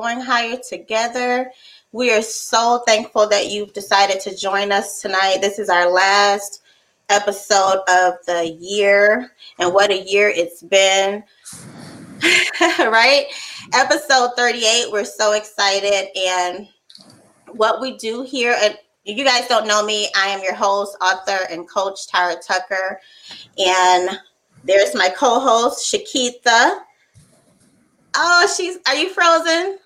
Going Higher Together. We are so thankful that you've decided to join us tonight. This is our last episode of the year, and what a year it's been. right? Episode 38, we're so excited. And what we do here, and you guys don't know me, I am your host, author, and coach, Tyra Tucker. And there's my co host, Shakitha. Oh, she's. Are you frozen?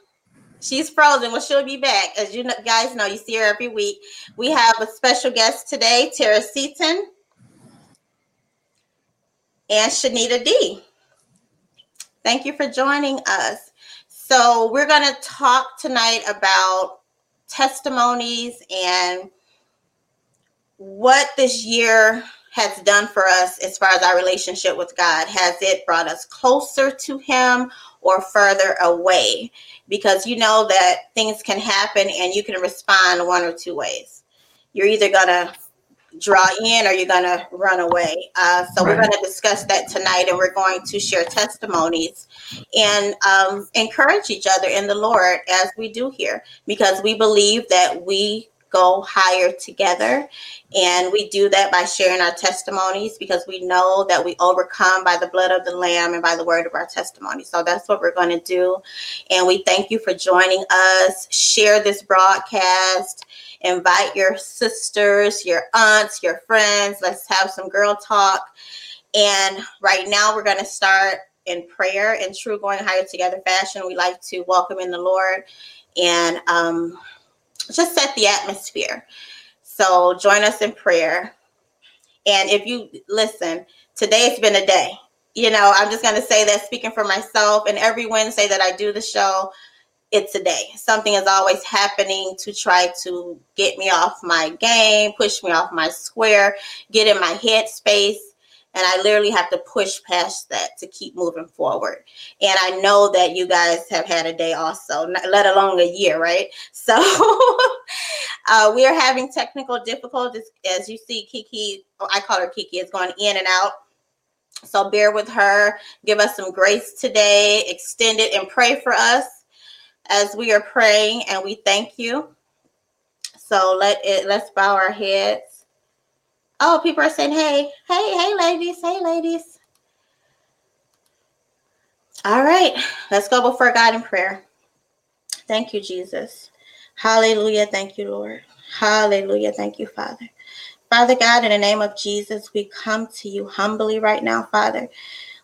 She's frozen. Well, she'll be back. As you guys know, you see her every week. We have a special guest today, Tara Seaton and Shanita D. Thank you for joining us. So, we're going to talk tonight about testimonies and what this year has done for us as far as our relationship with God. Has it brought us closer to Him or further away because you know that things can happen and you can respond one or two ways. You're either going to draw in or you're going to run away. Uh, so right. we're going to discuss that tonight and we're going to share testimonies and um, encourage each other in the Lord as we do here because we believe that we go higher together. And we do that by sharing our testimonies because we know that we overcome by the blood of the Lamb and by the word of our testimony. So that's what we're going to do. And we thank you for joining us. Share this broadcast. Invite your sisters, your aunts, your friends. Let's have some girl talk. And right now, we're going to start in prayer in true going higher together fashion. We like to welcome in the Lord and um, just set the atmosphere. So join us in prayer. And if you listen, today's been a day. You know, I'm just going to say that speaking for myself and every Wednesday that I do the show, it's a day. Something is always happening to try to get me off my game, push me off my square, get in my head space and I literally have to push past that to keep moving forward. And I know that you guys have had a day also, let alone a year, right? So uh, we are having technical difficulties. As you see, Kiki, oh, I call her Kiki, is going in and out. So bear with her. Give us some grace today. Extend it and pray for us as we are praying, and we thank you. So let it. Let's bow our heads. Oh, people are saying, hey, hey, hey, ladies, hey, ladies. All right, let's go before God in prayer. Thank you, Jesus. Hallelujah. Thank you, Lord. Hallelujah. Thank you, Father. Father God, in the name of Jesus, we come to you humbly right now, Father.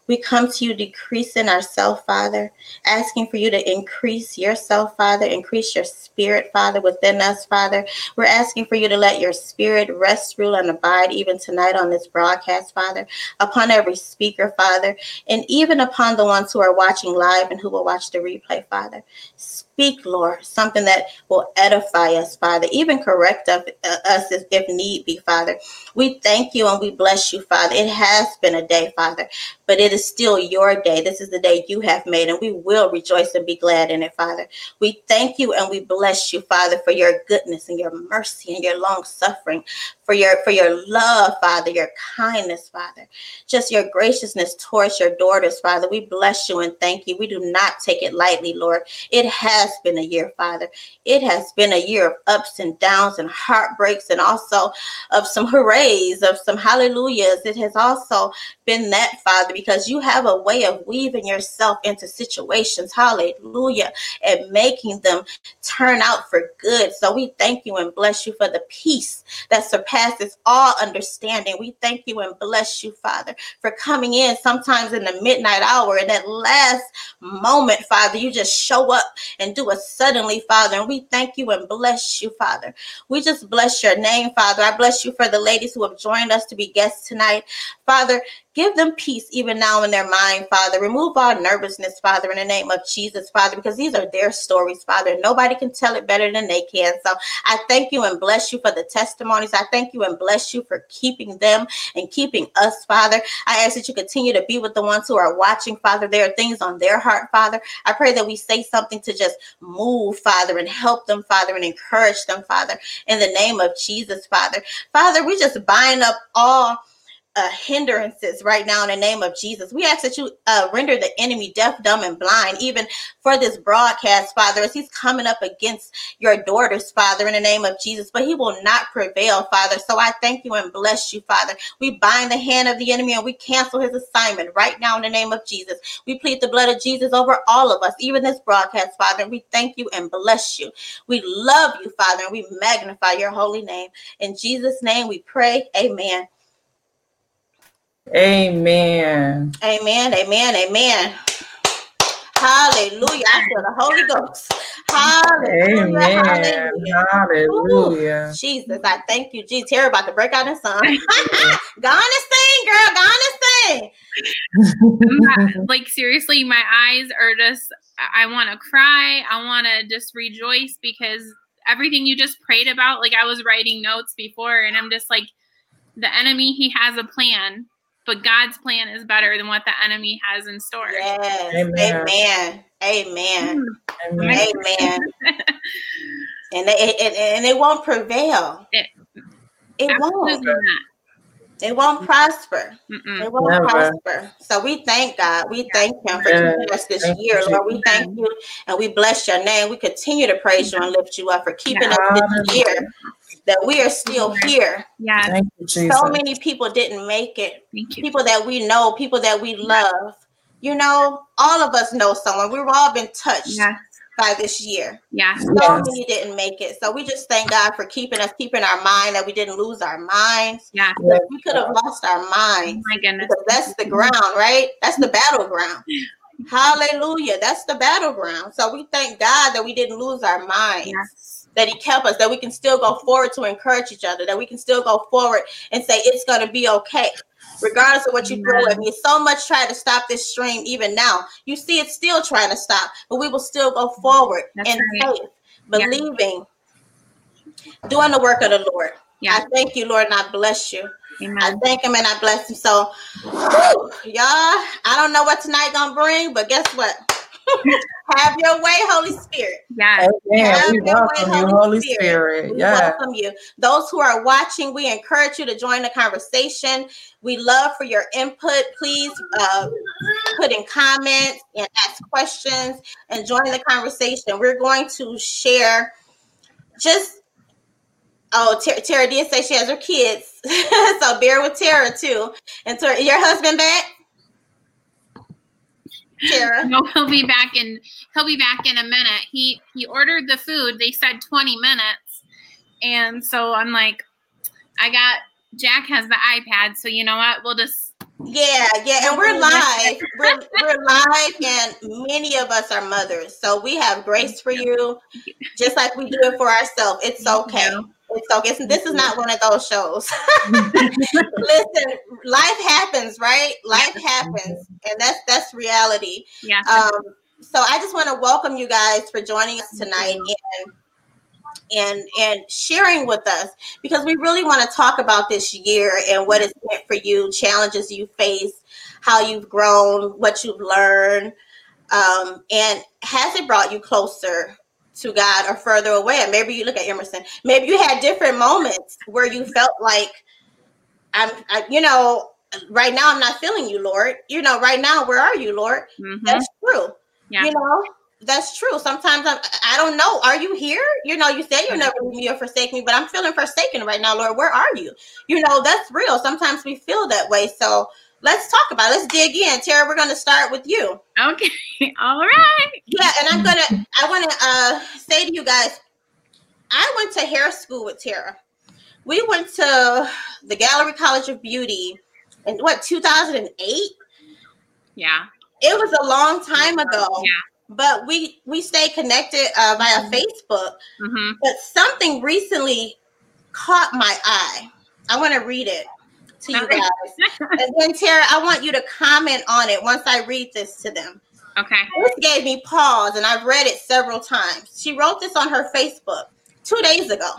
We come to you decreasing ourselves, Father, asking for you to increase yourself, Father, increase your spirit, Father, within us, Father. We're asking for you to let your spirit rest, rule, and abide even tonight on this broadcast, Father, upon every speaker, Father, and even upon the ones who are watching live and who will watch the replay, Father. Speak, Lord, something that will edify us, Father, even correct uh, us if need be, Father. We thank you and we bless you, Father. It has been a day, Father but it is still your day. This is the day you have made, and we will rejoice and be glad in it, Father. We thank you and we bless you, Father, for your goodness and your mercy and your long suffering, for your for your love, Father, your kindness, Father, just your graciousness towards your daughters, Father. We bless you and thank you. We do not take it lightly, Lord. It has been a year, Father. It has been a year of ups and downs and heartbreaks and also of some hoorays, of some hallelujahs. It has also been that, Father, because you have a way of weaving yourself into situations, hallelujah, and making them turn out for good. So we thank you and bless you for the peace that surpasses all understanding. We thank you and bless you, Father, for coming in sometimes in the midnight hour, in that last moment, Father. You just show up and do a suddenly, Father. And we thank you and bless you, Father. We just bless your name, Father. I bless you for the ladies who have joined us to be guests tonight. Father, Give them peace even now in their mind, Father. Remove all nervousness, Father, in the name of Jesus, Father, because these are their stories, Father. Nobody can tell it better than they can. So I thank you and bless you for the testimonies. I thank you and bless you for keeping them and keeping us, Father. I ask that you continue to be with the ones who are watching, Father. There are things on their heart, Father. I pray that we say something to just move, Father, and help them, Father, and encourage them, Father, in the name of Jesus, Father. Father, we just bind up all uh, hindrances right now in the name of Jesus. We ask that you uh, render the enemy deaf, dumb, and blind, even for this broadcast, Father, as he's coming up against your daughters, Father, in the name of Jesus. But he will not prevail, Father. So I thank you and bless you, Father. We bind the hand of the enemy and we cancel his assignment right now in the name of Jesus. We plead the blood of Jesus over all of us, even this broadcast, Father. And we thank you and bless you. We love you, Father, and we magnify your holy name. In Jesus' name we pray. Amen. Amen. Amen. Amen. Amen. Hallelujah. I feel the Holy Ghost. Hallelujah. Amen. Hallelujah. Hallelujah. Ooh, Jesus, I thank you. Jesus, Tara about to break out in song. Go on and sing, girl. Go on and sing. like seriously, my eyes are just I want to cry. I want to just rejoice because everything you just prayed about, like I was writing notes before and I'm just like the enemy he has a plan but God's plan is better than what the enemy has in store. Yes. Amen. Amen. Amen. Hmm. Amen. and, it, and it won't prevail. It, it won't. Not. It won't prosper. Mm-mm. It won't Never. prosper. So we thank God. We thank Him for yes. keeping us this thank year, Lord. We thank you and we bless your name. We continue to praise you and lift you up for keeping yeah. us this year that we are still here. Yeah. So many people didn't make it. People that we know, people that we love. You know, all of us know someone. We've all been touched yes. By this year. Yeah. So yes. many didn't make it. So we just thank God for keeping us, keeping our mind, that we didn't lose our minds. Yeah. We could have lost our minds. Oh my goodness. Because that's the ground, right? That's the battleground. Hallelujah. That's the battleground. So we thank God that we didn't lose our minds. Yes that he kept us, that we can still go forward to encourage each other, that we can still go forward and say it's going to be okay, regardless of what you throw at me. So much try to stop this stream even now. You see it's still trying to stop, but we will still go forward That's in right. faith, believing, yeah. doing the work of the Lord. Yeah. I thank you, Lord, and I bless you. Amen. I thank him and I bless him. So, whew, y'all, I don't know what tonight gonna bring, but guess what? Have your way, Holy Spirit. Yeah. Have we welcome way, you, Holy Spirit. Spirit. We yeah. welcome you. Those who are watching, we encourage you to join the conversation. We love for your input. Please uh, put in comments and ask questions and join the conversation. We're going to share just Oh, Tara, Tara did say she has her kids, so bear with Tara too. And Tara, your husband back? Tara. No, he'll be back in he'll be back in a minute. He he ordered the food. They said 20 minutes. And so I'm like, I got Jack has the iPad, so you know what? We'll just yeah, yeah, and we're live. We're, we're live, and many of us are mothers, so we have grace for you, just like we do it for ourselves. It's okay. It's okay. This is not one of those shows. Listen, life happens, right? Life happens, and that's that's reality. Yeah. Um, so I just want to welcome you guys for joining us tonight and and and sharing with us because we really want to talk about this year and what it's meant for you, challenges you face, how you've grown, what you've learned, um, and has it brought you closer to God or further away? And maybe you look at Emerson. Maybe you had different moments where you felt like I'm, I, you know, right now I'm not feeling you, Lord. You know, right now, where are you, Lord? Mm-hmm. That's true. Yeah. You know, that's true. Sometimes I'm, I don't know. Are you here? You know, you said you'll never leave me or forsake me, but I'm feeling forsaken right now, Lord. Where are you? You know, that's real. Sometimes we feel that way. So let's talk about it. Let's dig in. Tara, we're going to start with you. Okay. All right. Yeah. And I'm going to, I want to uh, say to you guys, I went to hair school with Tara. We went to the Gallery College of Beauty in what, 2008? Yeah. It was a long time ago. Yeah but we we stay connected uh, via mm-hmm. Facebook. Mm-hmm. But something recently caught my eye. I want to read it to you guys, and then Tara, I want you to comment on it once I read this to them. Okay. This gave me pause, and I've read it several times. She wrote this on her Facebook two days ago.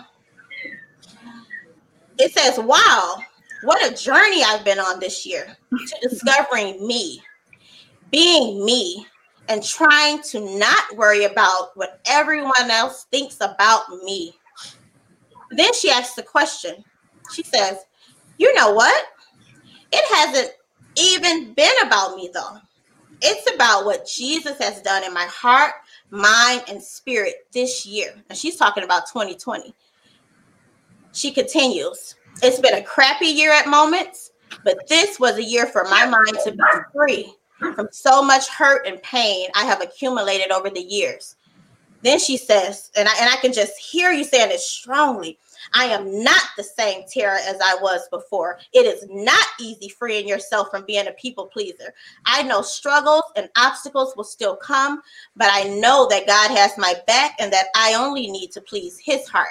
It says, "Wow, what a journey I've been on this year to discovering me, being me." and trying to not worry about what everyone else thinks about me. Then she asks the question. She says, You know what? It hasn't even been about me, though. It's about what Jesus has done in my heart, mind, and spirit this year. And she's talking about 2020. She continues, It's been a crappy year at moments, but this was a year for my mind to be free from so much hurt and pain I have accumulated over the years. Then she says, and I, and I can just hear you saying it strongly. I am not the same Tara as I was before. It is not easy freeing yourself from being a people pleaser. I know struggles and obstacles will still come, but I know that God has my back and that I only need to please his heart.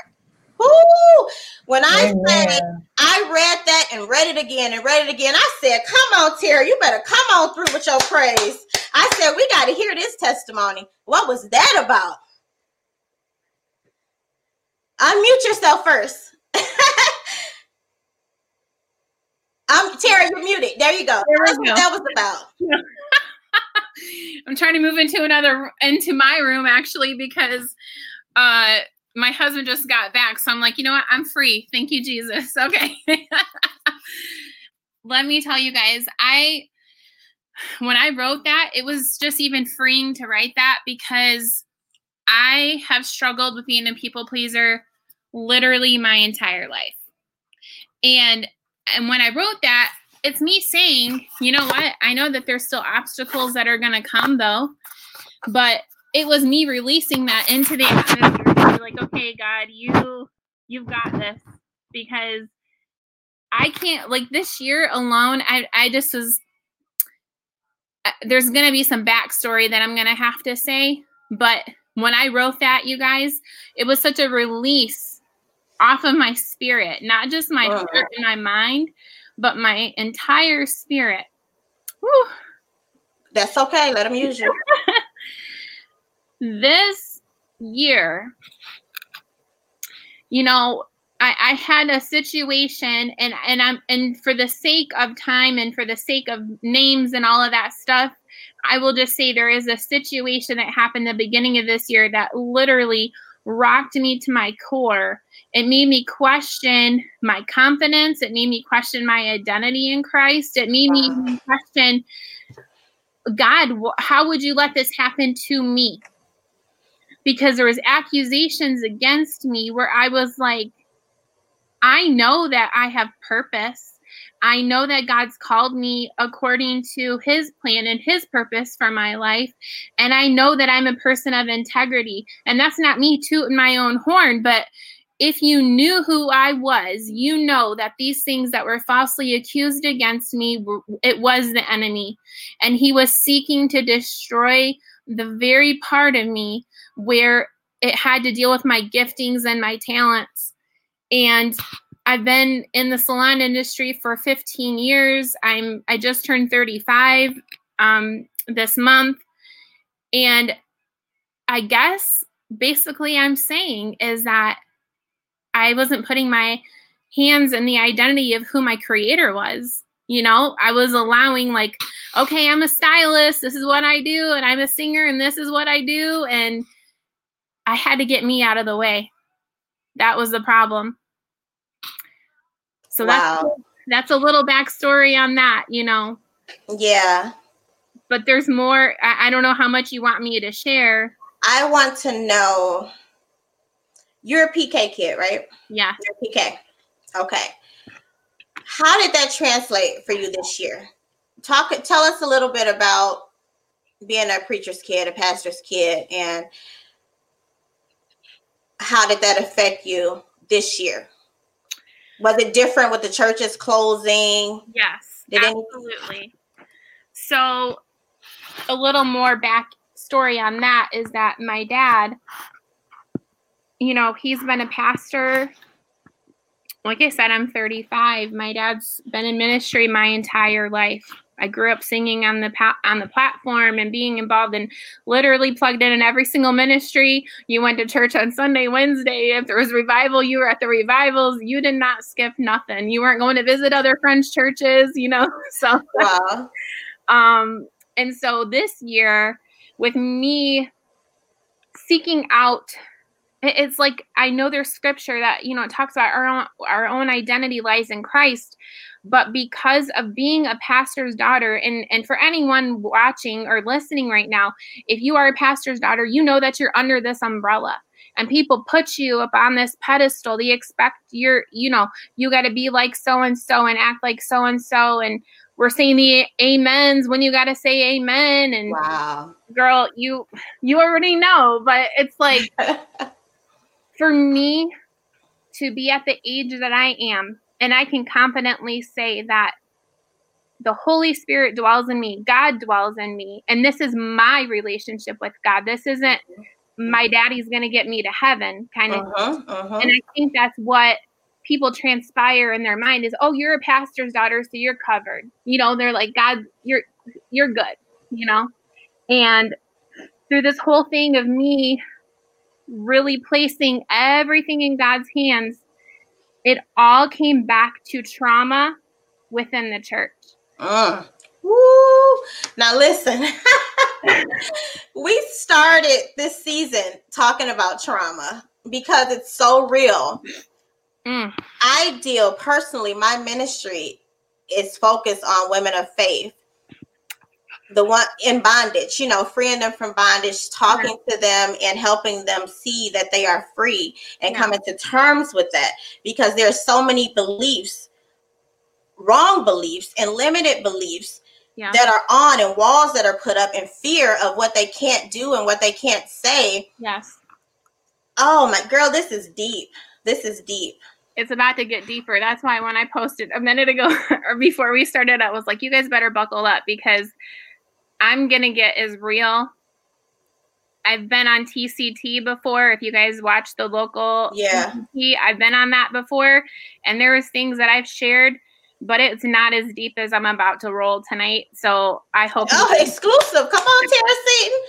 Woo! When I Amen. say I read that and read it again and read it again, I said, Come on, Tara, you better come on through with your praise. I said, We got to hear this testimony. What was that about? Unmute yourself first. I'm Tara, you're muted. There you go. There That's what that was about. I'm trying to move into another into my room actually because uh my husband just got back. So I'm like, you know what? I'm free. Thank you, Jesus. Okay. Let me tell you guys, I, when I wrote that, it was just even freeing to write that because I have struggled with being a people pleaser literally my entire life. And and when I wrote that, it's me saying, you know what? I know that there's still obstacles that are going to come though, but it was me releasing that into the atmosphere like, okay, God, you you've got this because I can't like this year alone. I I just was. Uh, there's gonna be some backstory that I'm gonna have to say, but when I wrote that, you guys, it was such a release off of my spirit, not just my oh. heart and my mind, but my entire spirit. Whew. That's okay. Let them use you. this year you know, I, I had a situation and and I'm and for the sake of time and for the sake of names and all of that stuff, I will just say there is a situation that happened the beginning of this year that literally rocked me to my core. It made me question my confidence. It made me question my identity in Christ. It made me question God, how would you let this happen to me? because there was accusations against me where I was like, I know that I have purpose. I know that God's called me according to his plan and his purpose for my life. And I know that I'm a person of integrity. And that's not me tooting my own horn, but if you knew who I was, you know that these things that were falsely accused against me, it was the enemy. And he was seeking to destroy the very part of me where it had to deal with my giftings and my talents. And I've been in the salon industry for 15 years. I'm I just turned 35 um, this month, and I guess basically I'm saying is that I wasn't putting my hands in the identity of who my creator was. You know, I was allowing, like, okay, I'm a stylist. This is what I do. And I'm a singer and this is what I do. And I had to get me out of the way. That was the problem. So wow. that's that's a little backstory on that, you know. Yeah. But there's more. I, I don't know how much you want me to share. I want to know. You're a PK kid, right? Yeah. You're PK. Okay. How did that translate for you this year? Talk. Tell us a little bit about being a preacher's kid, a pastor's kid, and how did that affect you this year? Was it different with the churches closing? Yes, Did absolutely. Any- so, a little more back story on that is that my dad, you know, he's been a pastor. Like I said, I'm 35. My dad's been in ministry my entire life. I grew up singing on the pa- on the platform and being involved and literally plugged in in every single ministry. You went to church on Sunday, Wednesday. If there was revival, you were at the revivals. You did not skip nothing. You weren't going to visit other friends' churches, you know. So, wow. um, and so this year, with me seeking out it's like I know there's scripture that you know it talks about our own our own identity lies in Christ, but because of being a pastor's daughter and and for anyone watching or listening right now if you are a pastor's daughter you know that you're under this umbrella and people put you up on this pedestal. They expect you're you know you got to be like so and so and act like so and so and we're saying the amens when you got to say amen and wow. girl you you already know but it's like for me to be at the age that i am and I can confidently say that the Holy Spirit dwells in me, God dwells in me, and this is my relationship with God. This isn't my daddy's going to get me to heaven kind of. Uh-huh, uh-huh. And I think that's what people transpire in their mind is, "Oh, you're a pastor's daughter, so you're covered." You know, they're like, "God, you're you're good," you know? And through this whole thing of me really placing everything in God's hands it all came back to trauma within the church. Uh, woo. Now, listen, we started this season talking about trauma because it's so real. Mm. I deal personally, my ministry is focused on women of faith the one in bondage, you know, freeing them from bondage, talking yeah. to them and helping them see that they are free and yeah. coming to terms with that because there's so many beliefs, wrong beliefs and limited beliefs yeah. that are on and walls that are put up in fear of what they can't do and what they can't say. Yes. Oh my girl, this is deep. This is deep it's about to get deeper. That's why when I posted a minute ago or before we started, I was like, you guys better buckle up because I'm gonna get is real. I've been on TCT before. If you guys watch the local yeah, TCT, I've been on that before, and there was things that I've shared, but it's not as deep as I'm about to roll tonight. So I hope. Oh, exclusive! Come on, Tara Seaton.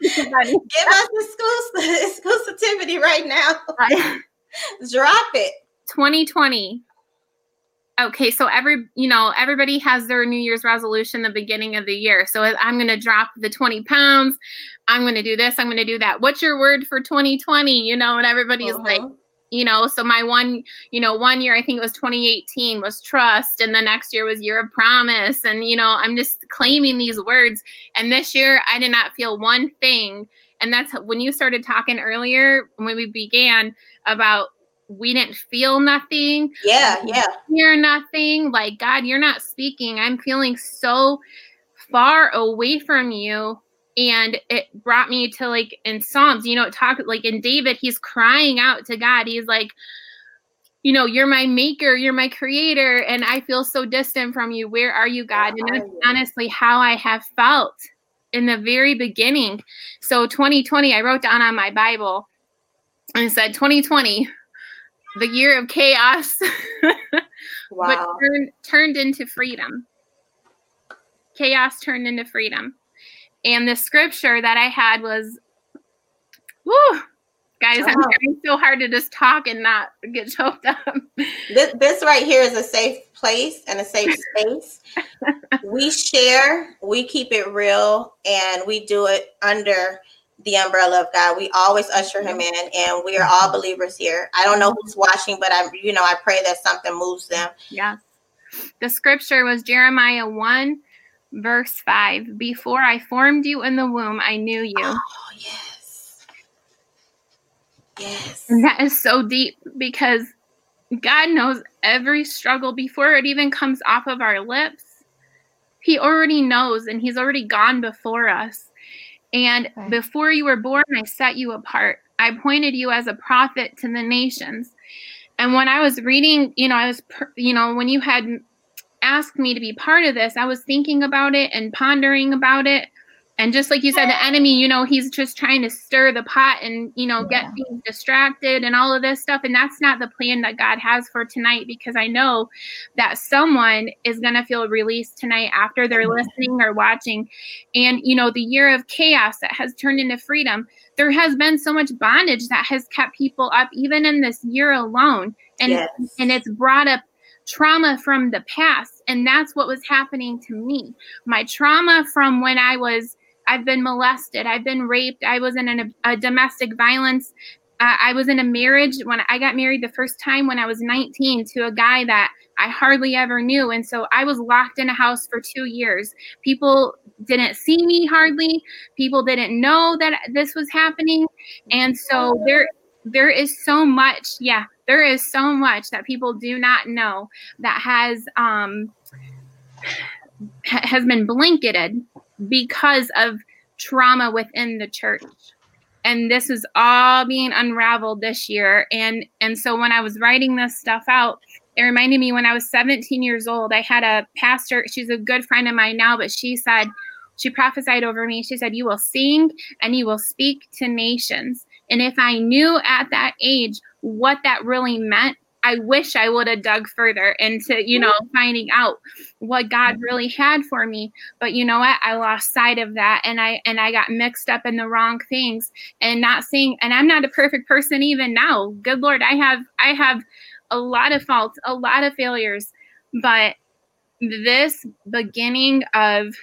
Give us exclusive exclusivity right now. Drop it. 2020 okay so every you know everybody has their new year's resolution the beginning of the year. So i'm going to drop the 20 pounds i'm going to do this i'm going to do that. What's your word for 2020 you know? And everybody's uh-huh. like you know so my one you know one year i think it was 2018 was trust and the next year was year of promise. And you know i'm just claiming these words. And this year i did not feel one thing. And that's when you started talking earlier when we began about we didn't feel nothing. Yeah, yeah. Hear nothing. Like, God, you're not speaking. I'm feeling so far away from you. And it brought me to like in Psalms, you know, it talked like in David, he's crying out to God. He's like, you know, you're my maker, you're my creator, and I feel so distant from you. Where are you, God? And that's honestly how I have felt in the very beginning. So 2020, I wrote down on my Bible and said 2020 the year of chaos, wow. but turned, turned into freedom. Chaos turned into freedom. And the scripture that I had was, whoo, Guys, I'm oh. trying so hard to just talk and not get choked up. This, this right here is a safe place and a safe space. we share, we keep it real, and we do it under the umbrella of God. We always usher him in, and we are all believers here. I don't know who's watching, but I, you know, I pray that something moves them. Yeah. The scripture was Jeremiah 1, verse 5. Before I formed you in the womb, I knew you. Oh, yes. Yes. And that is so deep because God knows every struggle before it even comes off of our lips. He already knows, and He's already gone before us. And okay. before you were born, I set you apart. I appointed you as a prophet to the nations. And when I was reading, you know, I was, you know, when you had asked me to be part of this, I was thinking about it and pondering about it. And just like you said, the enemy, you know, he's just trying to stir the pot and, you know, yeah. get things distracted and all of this stuff. And that's not the plan that God has for tonight because I know that someone is going to feel released tonight after they're mm-hmm. listening or watching. And, you know, the year of chaos that has turned into freedom, there has been so much bondage that has kept people up, even in this year alone. And, yes. and it's brought up trauma from the past. And that's what was happening to me. My trauma from when I was, I've been molested, I've been raped, I was in an, a domestic violence. Uh, I was in a marriage when I got married the first time when I was 19 to a guy that I hardly ever knew. And so I was locked in a house for two years. People didn't see me hardly. People didn't know that this was happening. And so there, there is so much, yeah, there is so much that people do not know that has um has been blanketed because of trauma within the church. And this is all being unraveled this year. And and so when i was writing this stuff out it reminded me when i was 17 years old i had a pastor she's a good friend of mine now but she said she prophesied over me. She said you will sing and you will speak to nations. And if I knew at that age what that really meant, I wish I would have dug further into, you know, finding out what God really had for me. But you know what? I lost sight of that and I and I got mixed up in the wrong things and not seeing and I'm not a perfect person even now. Good Lord, I have I have a lot of faults, a lot of failures. But this beginning of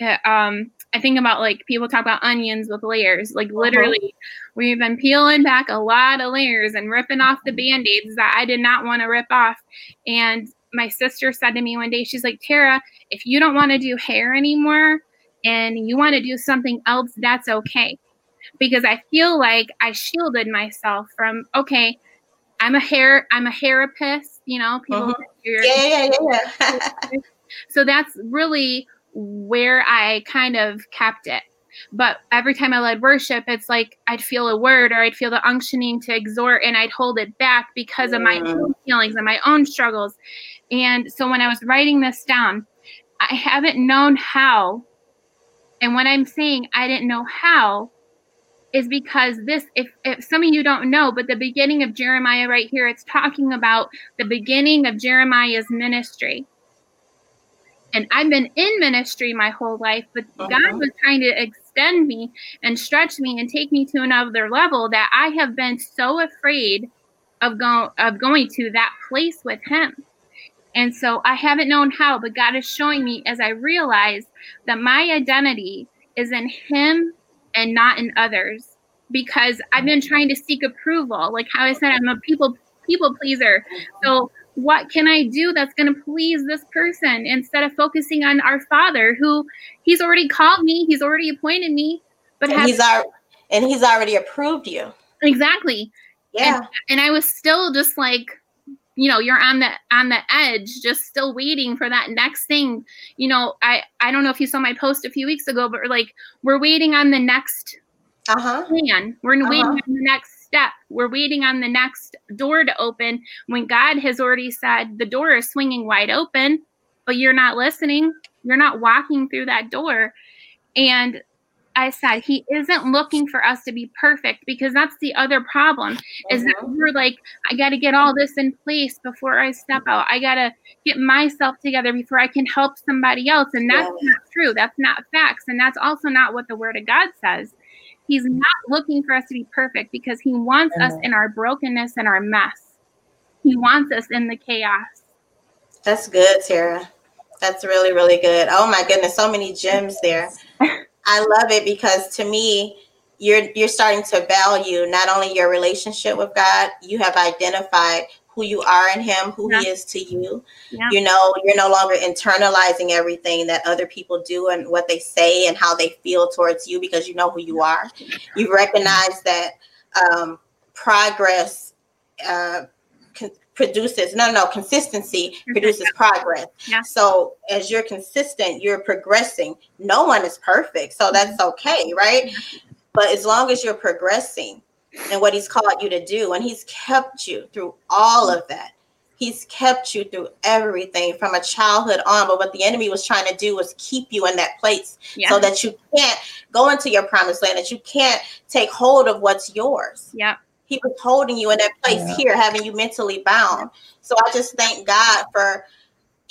uh, um I think about like people talk about onions with layers. Like uh-huh. literally, uh-huh. we've been peeling back a lot of layers and ripping off the band aids that I did not want to rip off. And my sister said to me one day, she's like, Tara, if you don't want to do hair anymore and you want to do something else, that's okay. Because I feel like I shielded myself from, okay, I'm a hair, I'm a therapist, you know, people. Uh-huh. Yeah, yeah, yeah. so that's really where I kind of kept it. But every time I led worship, it's like I'd feel a word or I'd feel the unctioning to exhort and I'd hold it back because of my own feelings and my own struggles. And so when I was writing this down, I haven't known how. And when I'm saying I didn't know how, is because this if, if some of you don't know but the beginning of jeremiah right here it's talking about the beginning of jeremiah's ministry and I've been in ministry my whole life, but uh-huh. God was trying to extend me and stretch me and take me to another level that I have been so afraid of going of going to that place with him. And so I haven't known how, but God is showing me as I realize that my identity is in him and not in others because I've been trying to seek approval. Like how I said, I'm a people people pleaser. So what can I do that's going to please this person instead of focusing on our Father who He's already called me, He's already appointed me, but and he's our and He's already approved you. Exactly. Yeah. And, and I was still just like, you know, you're on the on the edge, just still waiting for that next thing. You know, I I don't know if you saw my post a few weeks ago, but like we're waiting on the next uh-huh. plan. We're uh-huh. waiting on the next step. We're waiting on the next door to open when God has already said the door is swinging wide open, but you're not listening. You're not walking through that door. And I said, He isn't looking for us to be perfect because that's the other problem is that we're like, I got to get all this in place before I step out. I got to get myself together before I can help somebody else. And that's yeah. not true. That's not facts. And that's also not what the Word of God says. He's not looking for us to be perfect because he wants us in our brokenness and our mess. He wants us in the chaos. That's good, Tara. That's really, really good. Oh my goodness, so many gems there. I love it because to me, you're you're starting to value not only your relationship with God, you have identified who you are in him, who yeah. he is to you. Yeah. You know, you're no longer internalizing everything that other people do and what they say and how they feel towards you because you know who you are. You recognize that um, progress uh, produces no no consistency produces progress yeah. so as you're consistent you're progressing no one is perfect so that's mm-hmm. okay right but as long as you're progressing and what he's called you to do and he's kept you through all of that he's kept you through everything from a childhood on but what the enemy was trying to do was keep you in that place yeah. so that you can't go into your promised land that you can't take hold of what's yours yeah he was holding you in that place yeah. here, having you mentally bound. So I just thank God for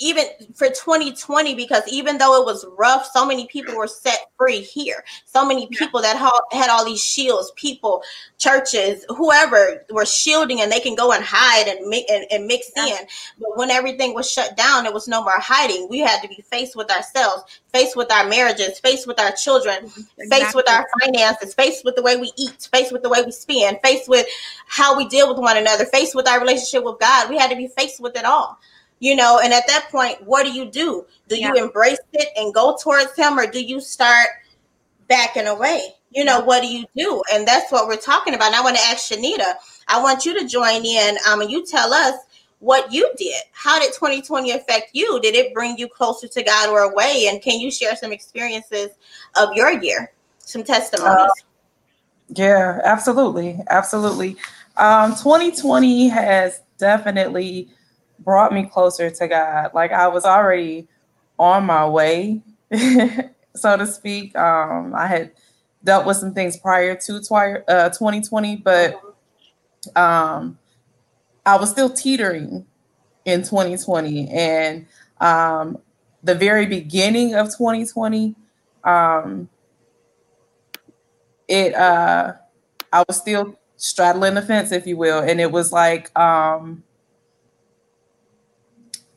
even for 2020 because even though it was rough so many people were set free here. So many people that had all these shields people churches whoever were shielding and they can go and hide and, and, and mix in. But when everything was shut down there was no more hiding. We had to be faced with ourselves faced with our marriages faced with our children exactly. faced with our finances faced with the way we eat faced with the way we spend faced with how we deal with one another faced with our relationship with god. We had to be faced with it all you know and at that point what do you do? Do yeah. you embrace it and go towards him or do you start backing away? You know what do you do? And that's what we're talking about. And i want to ask shanita i want you to join in um, and you tell us what you did. How did 2020 affect you? Did it bring you closer to god or away? And can you share some experiences of your year? Some testimonies. Uh, yeah absolutely absolutely. Um, 2020 has definitely brought me closer to God. Like I was already on my way, so to speak. Um, I had dealt with some things prior to twi- uh, 2020, but um, I was still teetering in 2020. And um, the very beginning of 2020, um, it uh, I was still straddling the fence, if you will, and it was like um,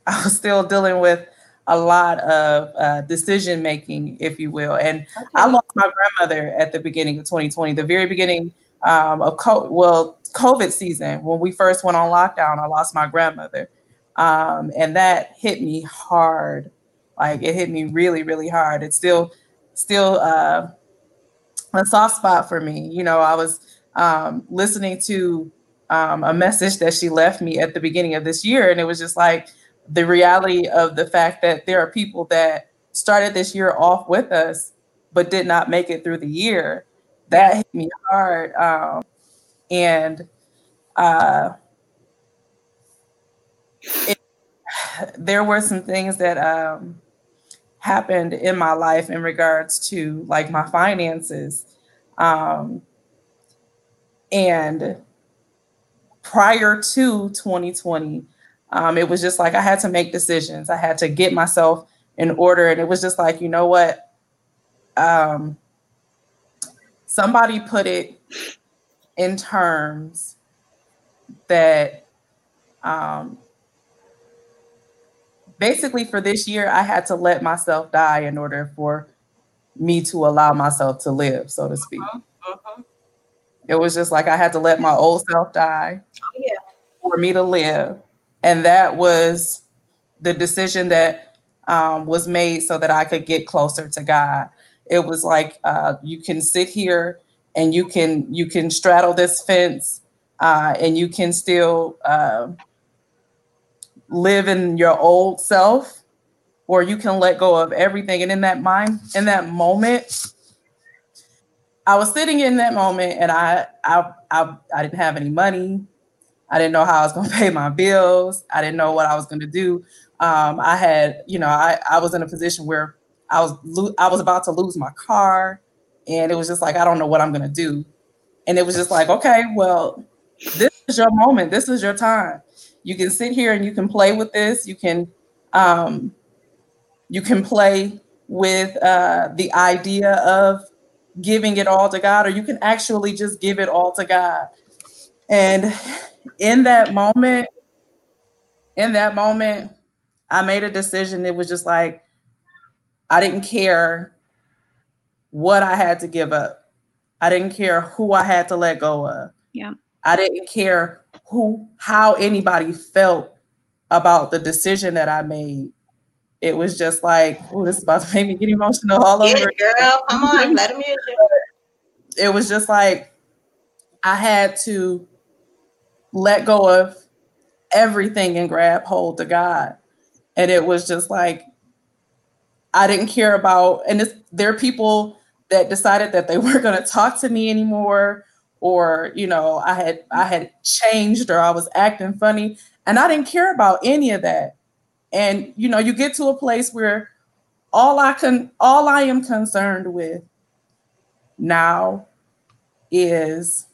I was still dealing with a lot of uh, decision making, if you will. And okay. I lost my grandmother at the beginning of 2020, the very beginning um, of co- well COVID season when we first went on lockdown. I lost my grandmother, um, and that hit me hard. Like it hit me really, really hard. It's still, still uh, a soft spot for me. You know, I was um, listening to um, a message that she left me at the beginning of this year, and it was just like the reality of the fact that there are people that started this year off with us but did not make it through the year. That hit me hard um, and uh, it, there were some things that um, happened in my life in regards to like my finances um, and prior to 2020 um, it was just like I had to make decisions. I had to get myself in order. And it was just like, you know what? Um, somebody put it in terms that um, basically for this year, I had to let myself die in order for me to allow myself to live, so to speak. Uh-huh, uh-huh. It was just like I had to let my old self die oh, yeah. for me to live and that was the decision that um, was made so that I could get closer to God. It was like uh, you can sit here and you can you can straddle this fence uh, and you can still uh, live in your old self, or you can let go of everything. And in that mind, in that moment, I was sitting in that moment, and I I I, I didn't have any money. I didn't know how I was going to pay my bills. I didn't know what I was going to do. Um, I had, you know, I, I was in a position where I was lo- I was about to lose my car, and it was just like I don't know what I'm going to do. And it was just like, okay, well, this is your moment. This is your time. You can sit here and you can play with this. You can, um, you can play with uh, the idea of giving it all to God, or you can actually just give it all to God. And in that moment, in that moment, I made a decision. It was just like, I didn't care what I had to give up. I didn't care who I had to let go of. Yeah. I didn't care who, how anybody felt about the decision that I made. It was just like, oh, this is about to make me get emotional all Get over. it, girl. Come on, let him use you. It was just like I had to let go of everything and grab hold to God. And it was just like I didn't care about, and it's, there are people that decided that they weren't going to talk to me anymore, or you know, I had I had changed or I was acting funny, and I didn't care about any of that. And you know, you get to a place where all I can, all I am concerned with now is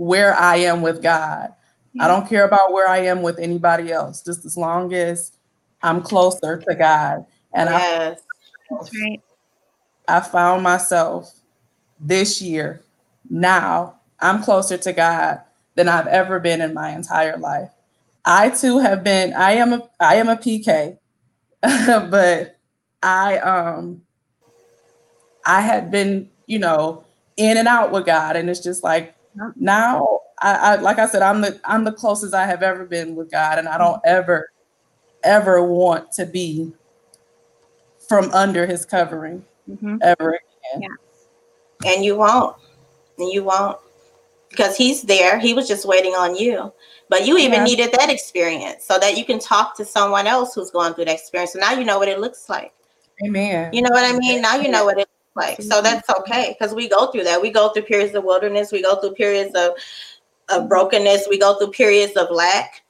where I am with God. I don't care about where I am with anybody else, just as long as I'm closer to God. And Yes. That's right. I, I found myself this year, now I'm closer to God than I've ever been in my entire life. I too have been, I am a I am a PK, but I um I had been, you know, in and out with God. And it's just like. Now I, I like I said, I'm the I'm the closest I have ever been with God. And I don't ever, ever want to be from under his covering Mhm. ever again. And you won't. And you won't. Because he's there. He was just waiting on you. But you even Yeah. needed that experience so that you can talk to someone else who's going through that experience. So now you know what it looks like. Amen. You know what I mean? Now you know what it like. So mm-hmm. that's okay because we go through that. We go through periods of wilderness. We go through periods of, of brokenness. We go through periods of lack.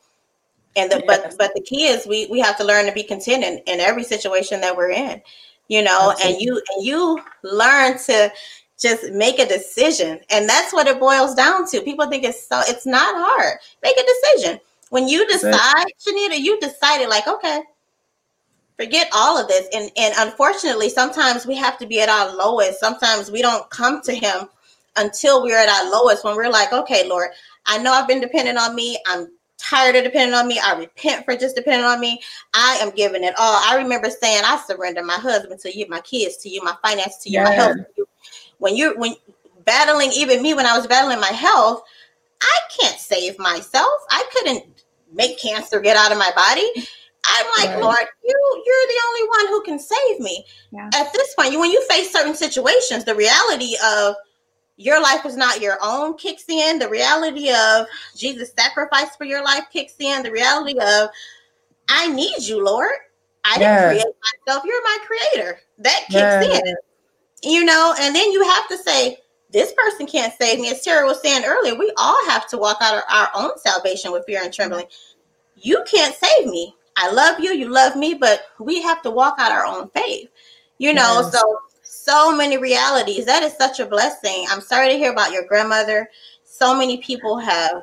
And the, Yes. but but the key is we we have to learn to be content in, in every situation that we're in. You know, and you and you learn to just make a decision. And that's what it boils down to. People think it's so it's not hard. Make a decision. When you decide, Shanita, you decided like, okay, forget all of this. And and unfortunately sometimes we have to be at our lowest. Sometimes we don't come to him until we're at our lowest when we're like okay lord i know i've been dependent on me. I'm tired of depending on me. I repent for just depending on me. I am giving it all. I remember saying i surrender my husband to you my kids to you my finances to you my health to you. When you when battling even me when i was battling my health i can't save myself. I couldn't make cancer get out of my body I'm like, Right. Lord, you you're the only one who can save me. Yeah. At this point, you when you face certain situations, the reality of your life is not your own kicks in. The reality of Jesus' sacrifice for your life kicks in. The reality of I need you, Lord. I didn't create myself. You're my creator. That kicks Yes. in. You know, and then you have to say, this person can't save me. As Sarah was saying earlier, we all have to walk out our, our own salvation with fear and trembling. You can't save me. I love you, you love me, but we have to walk out our own faith. You know, Yes. so so many realities. That is such a blessing. I'm sorry to hear about your grandmother. So many people have,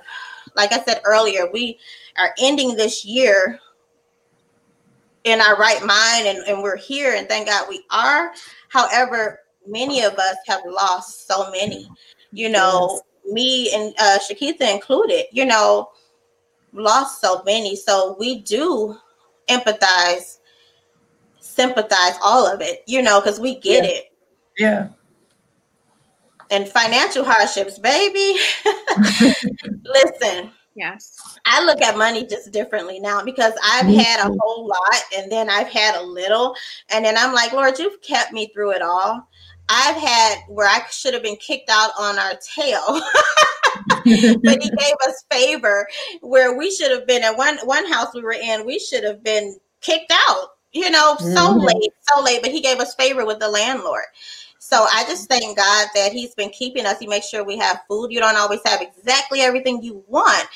like I said earlier, we are ending this year in our right mind and, and we're here and thank God we are. However, many of us have lost so many, you know, me and uh Shakitha included, you know, lost so many. So we do empathize, sympathize, all of it, you know, because we get Yeah. it. Yeah. And financial hardships, baby. Listen, Yes. I look at money just differently now because I've had a whole lot and then I've had a little. And then I'm like, Lord, you've kept me through it all. I've had where I should have been kicked out on our tail, but he gave us favor where we should have been at one one house we were in, we should have been kicked out, you know, so Mhm. late, so late, but he gave us favor with the landlord. So I just thank God that he's been keeping us. He makes sure we have food. You don't always have exactly everything you want,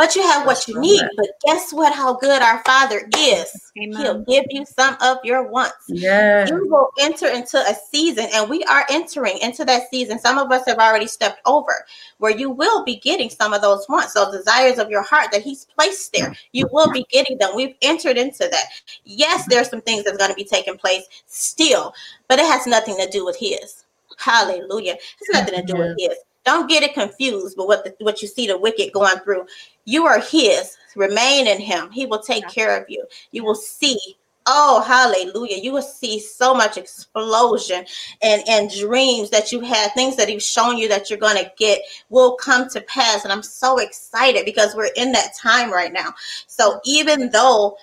but you have what you need. But guess what? How good our Father is. Amen. He'll give you some of your wants. Yeah. You will enter into a season, and we are entering into that season. Some of us have already stepped over where you will be getting some of those wants, those desires of your heart that He's placed there. You will be getting them. We've entered into that. Yes, there's some things that's going to be taking place still, but it has nothing to do with His. Hallelujah. It's nothing to do with His. Don't get it confused but what the, what you see the wicked going through. You are his. Remain in him. He will take care of you. You will see Oh, hallelujah. You will see so much explosion and, and dreams that you had, things that he's shown you that you're going to get will come to pass. And I'm so excited because we're in that time right now. So even though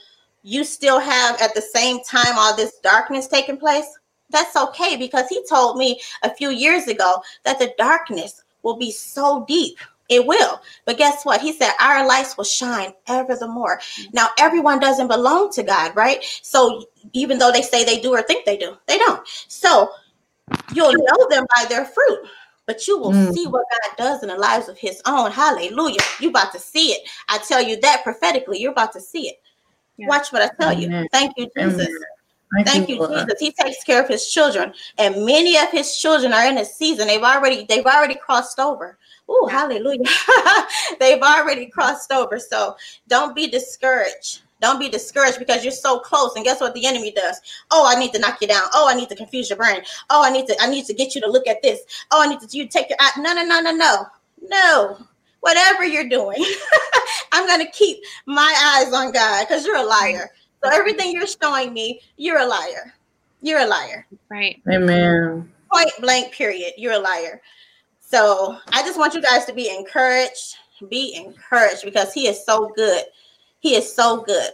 you still have at the same time all this darkness taking place, that's okay because he told me a few years ago that the darkness will be so deep. It will. But guess what? He said, Our lights will shine ever the more. Now, everyone doesn't belong to God, right? So even though they say they do or think they do, they don't. So you'll know them by their fruit. But you will mm. see what God does in the lives of his own. Hallelujah. You about to see it. I tell you that prophetically, you're about to see it. Yeah. Watch what I tell Amen. you. Thank you, Jesus. Amen. Thank, you, Jesus. He takes care of his children, and many of his children are in a season. They've already they've already crossed over. Oh, hallelujah! they've already crossed over. So don't be discouraged. Don't be discouraged because you're so close. And guess what the enemy does? Oh, I need to knock you down. Oh, I need to confuse your brain. Oh, I need to I need to get you to look at this. Oh, I need to you take your eye. No, no, no, no, no, no. Whatever you're doing, I'm gonna keep my eyes on God because you're a liar. So everything you're showing me, you're a liar. You're a liar. Right. Amen. Point blank, period. You're a liar. So I just want you guys to be encouraged. Be encouraged because he is so good. He is so good.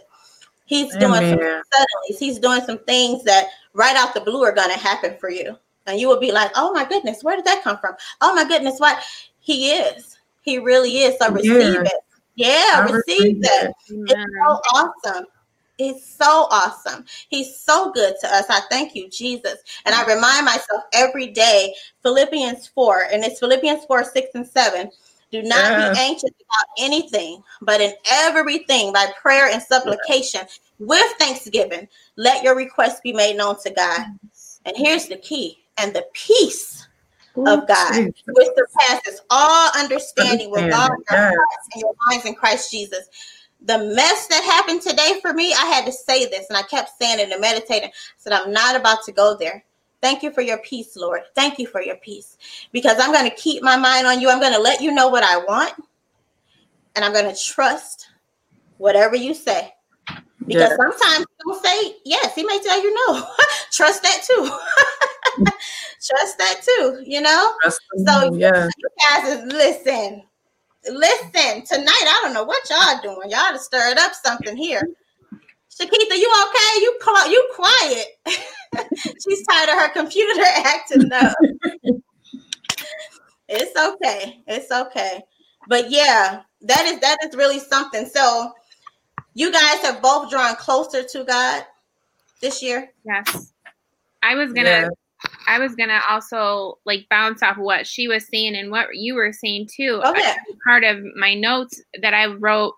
He's doing some suddenly. He's doing some things that right out the blue are going to happen for you. And you will be like, oh my goodness, where did that come from? Oh my goodness, what? He is. He really is. So receive yeah. it. Yeah, receive that. It. It's so awesome. It's so awesome. He's so good to us. I thank you, Jesus. And I remind myself every day, Philippians 4, and it's Philippians 4, 6, and 7. Do not yeah. be anxious about anything, but in everything, by prayer and supplication, with thanksgiving, let your requests be made known to God. And here's the key and the peace of God, which surpasses all understanding, will guard your hearts and your minds in Christ Jesus the mess that happened today for me, I had to say this and I kept saying it and meditating. I said, I'm not about to go there. Thank you for your peace, Lord. Thank you for your peace because I'm going to keep my mind on you. I'm going to let you know what I want and I'm going to trust whatever you say. Because yeah. sometimes you say yes, he may tell you no. trust that too. trust that too, you know? so yeah. you guys listen listen, tonight, I don't know what y'all doing. Y'all to stirred up something here. Shakita, you okay? You call you quiet. She's tired of her computer acting up. it's okay. It's okay. But yeah, that is that is really something. So you guys have both drawn closer to God this year. Yes. I was gonna yeah. I was gonna also like bounce off what she was saying and what you were saying too. Okay. Part of my notes that I wrote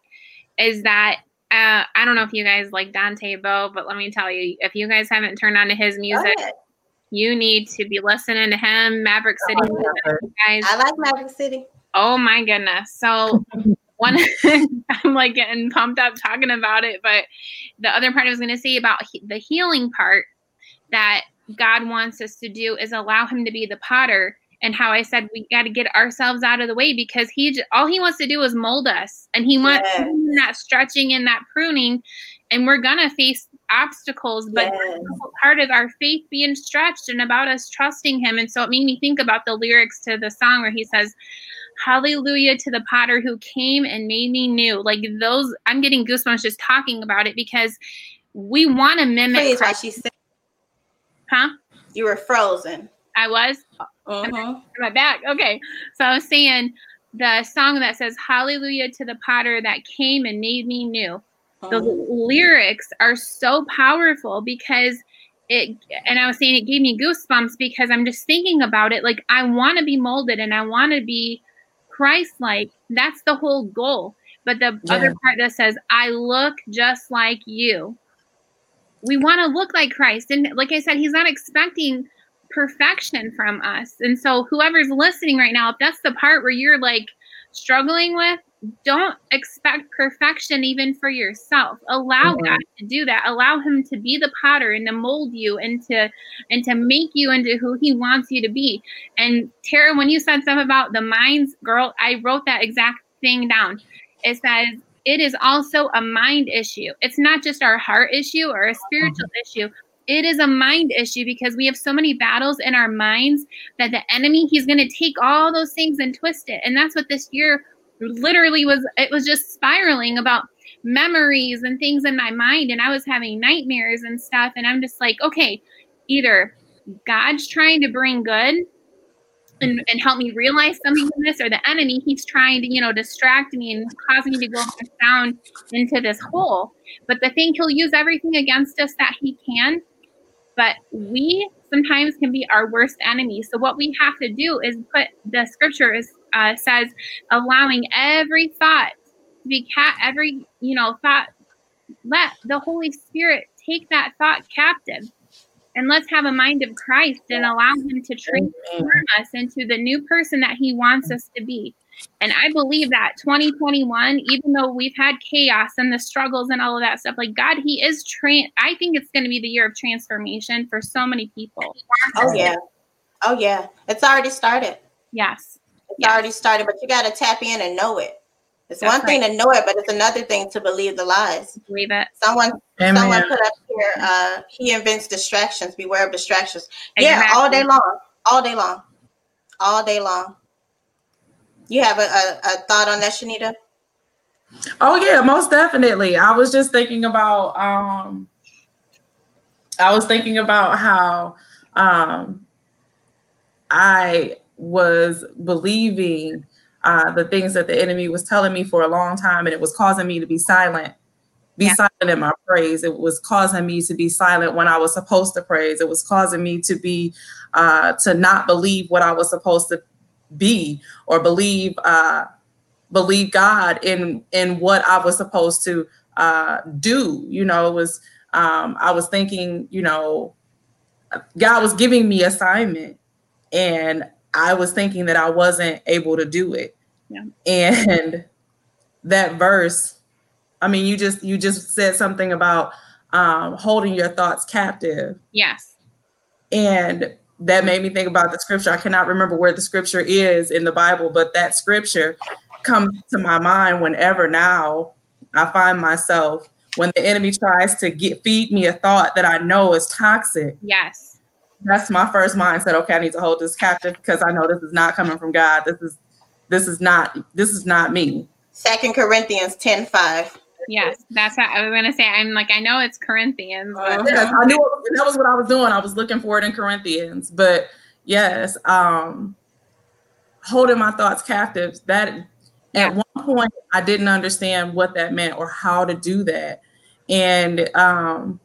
is that uh, I don't know if you guys like Dante Bowe, but let me tell you, if you guys haven't turned on to his music, you need to be listening to him. Maverick City, oh, guys. I like Maverick City. Oh my goodness! So one, I'm like getting pumped up talking about it, but the other part I was going to say about he- the healing part that God wants us to do is allow him to be the potter and how I said we got to get ourselves out of the way because he all he wants to do is mold us and he wants yes. that stretching and that pruning and we're gonna face obstacles but yes. part of our faith being stretched and about us trusting him and so it made me think about the lyrics to the song where he says hallelujah to the potter who came and made me new like those i'm getting goosebumps just talking about it because we want to mimic Praise Christ. She said Huh? You were frozen. I was. Uh-huh. My back. Okay. So I was saying the song that says "Hallelujah to the Potter that came and made me new." The lyrics are so powerful because it. And I was saying it gave me goosebumps because I'm just thinking about it. Like I want to be molded and I want to be Christ-like. That's the whole goal but the yeah. other part that says, I look just like you. We want to look like Christ. And like I said, he's not expecting perfection from us. And so, whoever's listening right now, if that's the part where you're like struggling with, don't expect perfection even for yourself. Allow mm-hmm. God to do that. Allow Him to be the potter and to mold you and to and to make you into who He wants you to be. And Tara, when you said something about the minds, girl, I wrote that exact thing down. It says it is also a mind issue. It's not just our heart issue or a spiritual mm-hmm. issue, it is a mind issue because we have so many battles in our minds that the enemy he's going to take all those things and twist it and that's what this year literally was it was just spiraling about memories and things in my mind and i was having nightmares and stuff and i'm just like okay either god's trying to bring good and, and help me realize something in this or the enemy he's trying to you know distract me and cause me to go down into this hole but the thing he'll use everything against us that he can but we sometimes can be our worst enemy. So what we have to do is put the scripture is, uh, says allowing every thought to be cat every you know thought. Let the Holy Spirit take that thought captive. And let's have a mind of Christ and allow Him to transform us into the new person that He wants us to be. And I believe that 2021, even though we've had chaos and the struggles and all of that stuff, like God, He is train. I think it's going to be the year of transformation for so many people. Oh yeah, oh yeah, it's already started. Yes, it's yes. already started, but you got to tap in and know it. It's That's one right. thing to know it, but it's another thing to believe the lies. Believe it. Someone, Amen. someone put up here. Uh, he invents distractions. Beware of distractions. Exactly. Yeah, all day long, all day long, all day long. You have a, a, a thought on that, Shanita? Oh yeah, most definitely. I was just thinking about um I was thinking about how um I was believing uh, the things that the enemy was telling me for a long time, and it was causing me to be silent, be yeah. silent in my praise. It was causing me to be silent when I was supposed to praise. It was causing me to be uh, to not believe what I was supposed to be or believe uh, believe God in in what I was supposed to uh, do. You know, it was um, I was thinking, you know, God was giving me assignment, and I was thinking that I wasn't able to do it. Yeah. And that verse, I mean, you just you just said something about um, holding your thoughts captive. Yes. And that made me think about the scripture. I cannot remember where the scripture is in the Bible, but that scripture comes to my mind whenever now I find myself when the enemy tries to get feed me a thought that I know is toxic. Yes. That's my first mindset. Okay, I need to hold this captive because I know this is not coming from God. This is this is not this is not me. Second Corinthians 10 5. Yes, that's what I was gonna say. I'm like, I know it's Corinthians. But- yes, I knew that was what I was doing. I was looking for it in Corinthians, but yes, um, holding my thoughts captive. That yeah. at one point I didn't understand what that meant or how to do that, and um,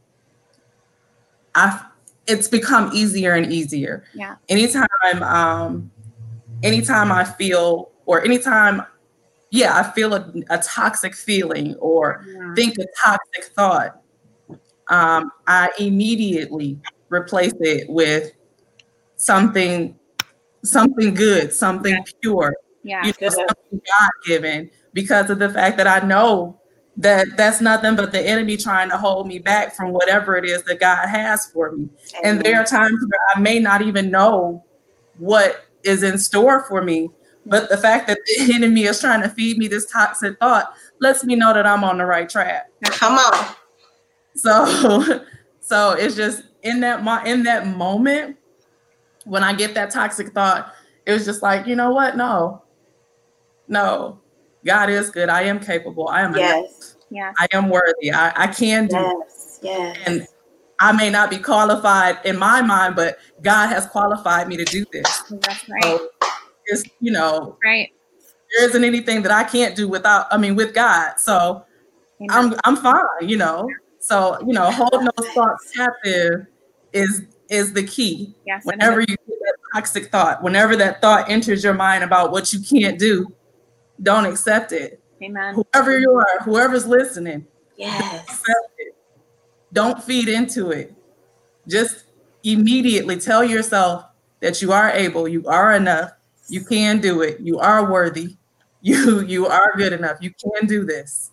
I it's become easier and easier. Yeah. Anytime, um, anytime I feel or anytime yeah, I feel a, a toxic feeling or yeah. think a toxic thought, um, I immediately replace it with something, something good, something yeah. pure, yeah, you know, something God given, because of the fact that I know that that's nothing but the enemy trying to hold me back from whatever it is that God has for me. Amen. And there are times where I may not even know what is in store for me, but the fact that the enemy is trying to feed me this toxic thought lets me know that I'm on the right track. Come on. So, so it's just in that mo- in that moment when I get that toxic thought, it was just like, you know what? No, no, God is good. I am capable. I am. Yes. Yeah. I am worthy. I, I can do. Yes. Yes. And I may not be qualified in my mind, but God has qualified me to do this. That's right. So is, you know, right. There isn't anything that I can't do without, I mean, with God. So Amen. I'm I'm fine, you know. So, you know, holding those thoughts captive is is the key. Yes. Whenever you get that toxic thought, whenever that thought enters your mind about what you can't do, don't accept it. Amen. Whoever you are, whoever's listening, Yes. Don't feed into it. Just immediately tell yourself that you are able, you are enough, you can do it, you are worthy, you you are good enough, you can do this.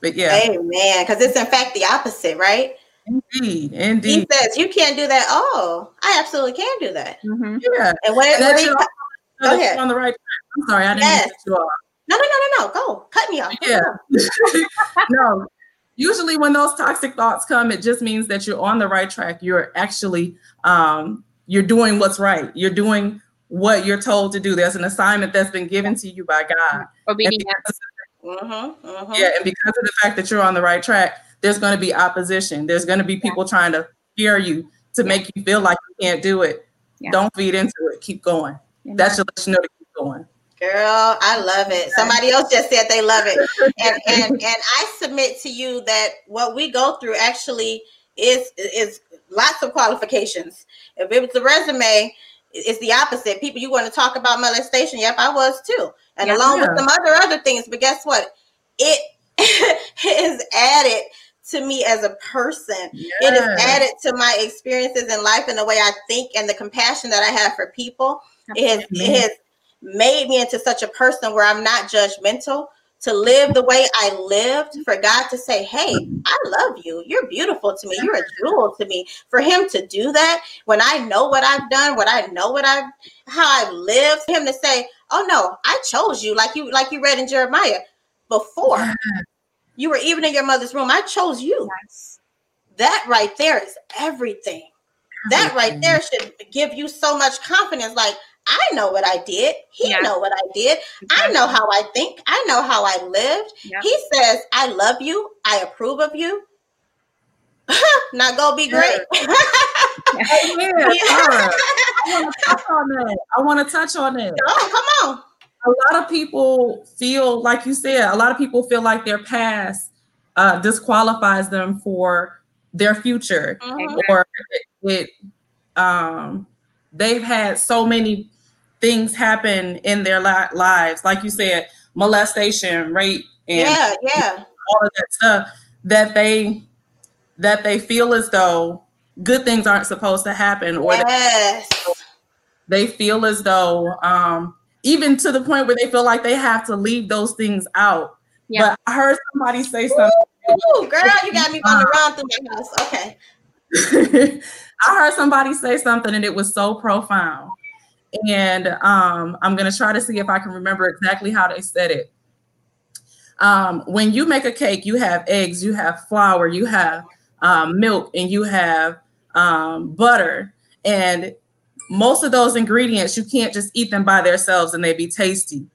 But yeah, Amen. Because it's in fact the opposite, right? indeed, indeed. He says you can't do that. Oh, I absolutely can do that. Mhm. yeah. And when, when that he, should no, also know that ahead. on the right track. I'm sorry, I didn't Yes. cut you off. no, no, no, no, go. Cut me off. Yeah. no. Usually when those toxic thoughts come, it just means that you're on the right track. You're actually um, you're doing what's right. You're doing what you're told to do. There's an assignment that's been given to you by God. And Obedience. Mm-hmm, mm-hmm. yeah, and because of the fact that you're on the right track, there's going to be opposition. There's going to be people trying to fear you to make you feel like you can't do it. Yeah. Don't feed into it. Keep going. That should let you know to keep going. Girl, I love it. Somebody else just said they love it. And and and I submit to you that what we go through actually is is lots of qualifications. If it was a resume, it's the opposite. People you want to talk about molestation. Yep, I was too. And Yeah. along with some other other things, but guess what? It is added to me as a person. It is added to my experiences in life and the way I think and the compassion that I have for people. It has, it has made me into such a person where I'm not judgmental. To live the way I lived, for God to say, Hey, I love you. You're beautiful to me. You're a jewel to me. For Him to do that when I know what I've done, what I know what I've how I've lived, Him to say, Oh no, I chose you, like you like you read in Jeremiah before. You were even in your mother's room. I chose you. Yes. That right there is everything. That right there should give you so much confidence. Like, I know what I did. He Yeah. know what I did. I know how I think. I know how I lived. Yep. He says, I love you. I approve of you. Not gonna be great. Amen. All right. I want to touch on that. I want to touch on it. oh, come on. A lot of people feel, like you said, a lot of people feel like their past uh, disqualifies them for their future, Mhm. or it, it um, they've had so many things happen in their li- lives, like you said, molestation, rape, and Yeah, yeah. all of that stuff that they that they feel as though good things aren't supposed to happen, or that Yes. they feel as though um even to the point where they feel like they have to leave those things out Yeah. but i heard somebody say something Ooh, girl, you got me on the run through my house. Okay. i heard somebody say something and it was so profound and um i'm going to try to see if i can remember exactly how they said it. Um when you make a cake you have eggs you have flour you have um, milk and you have um, butter. And most of those ingredients you can't just eat them by themselves and they be tasty.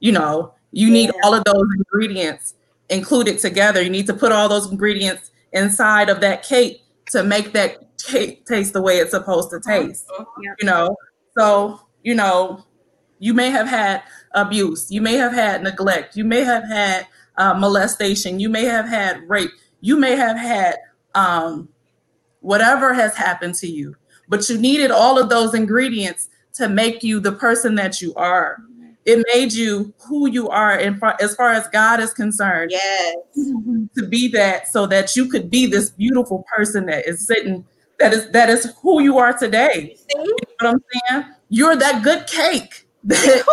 You know you need Yeah. all of those ingredients included together. You need to put all those ingredients inside of that cake to make that cake taste the way it's supposed to taste. You know so you know you may have had abuse you may have had neglect you may have had uh, molestation you may have had rape you may have had um, whatever has happened to you but you needed all of those ingredients to make you the person that you are. It made you who you are in far, as far as god is concerned Yes. to be that so that you could be this beautiful person that is sitting that is that is who you are today what i'm saying? You're that good cake.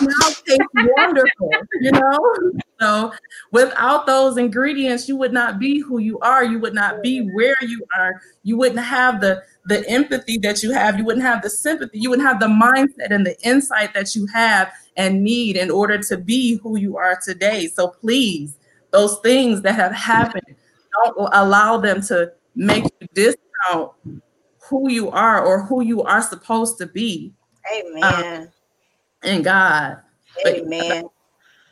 Now tastes wonderful you know? So without those ingredients you would not be who you are. You would not be where you are. You wouldn't have the the empathy that you have. You wouldn't have the sympathy. You wouldn't have the mindset and the insight that you have and need in order to be who you are today. So please those things that have happened don't allow them to make you discount who you are or who you are supposed to be Amen. Um, in God. But- Amen.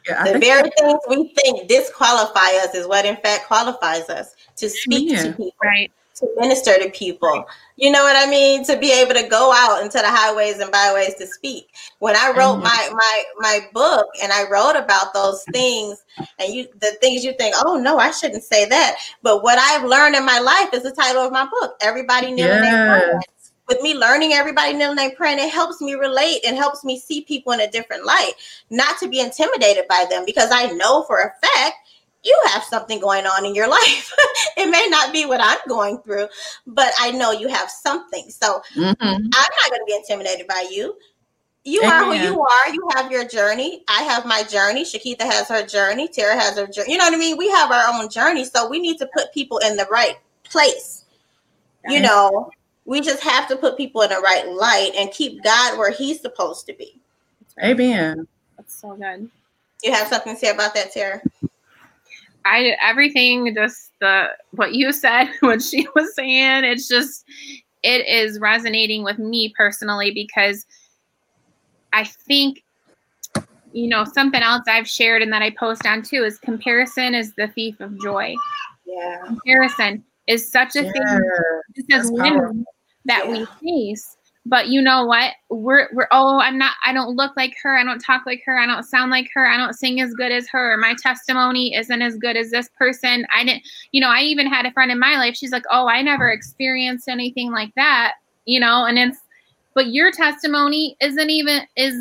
Yeah, the think very things we think disqualify us is what in fact qualifies us to speak to people Right. To minister to people. You know what i mean? To be able to go out into the highways and byways to speak. When i wrote mm-hmm. my my my book and i wrote about those things and you the things you think oh no i shouldn't say that. But what i've learned in my life is the title of my book everybody Yes. their with me learning everybody kneeling and praying, it helps me relate and helps me see people in a different light, not to be intimidated by them because I know for a fact you have something going on in your life. it may not be what I'm going through, but I know you have something. So mm-hmm. I'm not going to be intimidated by you. You Amen. are who you are. You have your journey. I have my journey. Shakita has her journey. Tara has her journey. You know what I mean? We have our own journey. So we need to put people in the right place. You know, we just have to put people in the right light and keep God where He's supposed to be. Amen. That's so good. You have something to say about that, Tara? I everything just the what you said, what she was saying, it's just it is resonating with me personally because I think you know something else I've shared and that I post on too is comparison is the thief of joy. Yeah. Comparison is such a yeah. thing as women that yeah. we face but you know what? We're we're oh i'm not i don't look like her. I don't talk like her. I don't sound like her. I don't sing as good as her. My testimony isn't as good as this person. I didn't you know i even had a friend in my life. She's like oh i never experienced anything like that you know and it's but your testimony isn't even is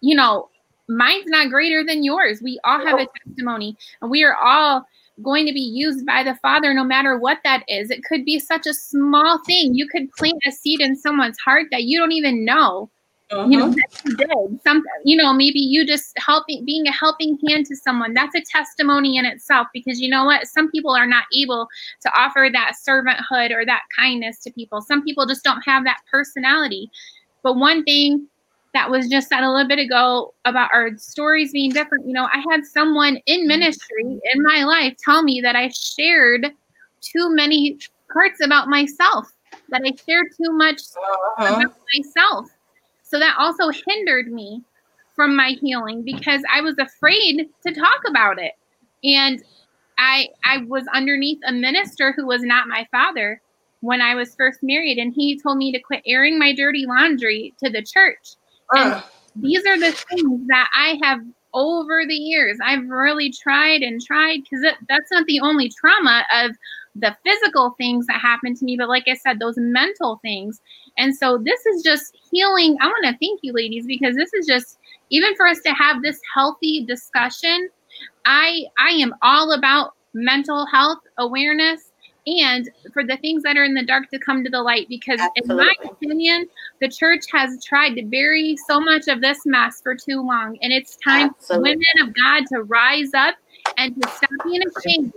you know mine's not greater than yours. We all have a oh. testimony and we are all going to be used by the Father no matter what that is. It could be such a small thing. You could plant a seed in someone's heart that you don't even know. Uh-huh. You know, mm-hmm. you did some, you know, maybe you just helping, being a helping hand to someone. That's a testimony in itself because you know what? Some people are not able to offer that servanthood or that kindness to people. Some people just don't have that personality. But one thing that was just said a little bit ago about our stories being different. You know, I had someone in ministry in my life tell me that I shared too many parts about myself, that I shared too much uh-huh. about myself. So that also hindered me from my healing because I was afraid to talk about it. And I I was underneath a minister who was not my father when I was first married and he told me to quit airing my dirty laundry to the church these are the things that I have over the years. I've really tried and tried because that's not the only trauma of the physical things that happened to me, but like I said, those mental things. And so this is just healing. I want to thank you, ladies, because this is just even for us to have this healthy discussion. I I am all about mental health awareness and for the things that are in the dark to come to the light because Absolutely. in my opinion the church has tried to bury so much of this mess for too long and it's time Absolutely. for women of god to rise up and to stop being ashamed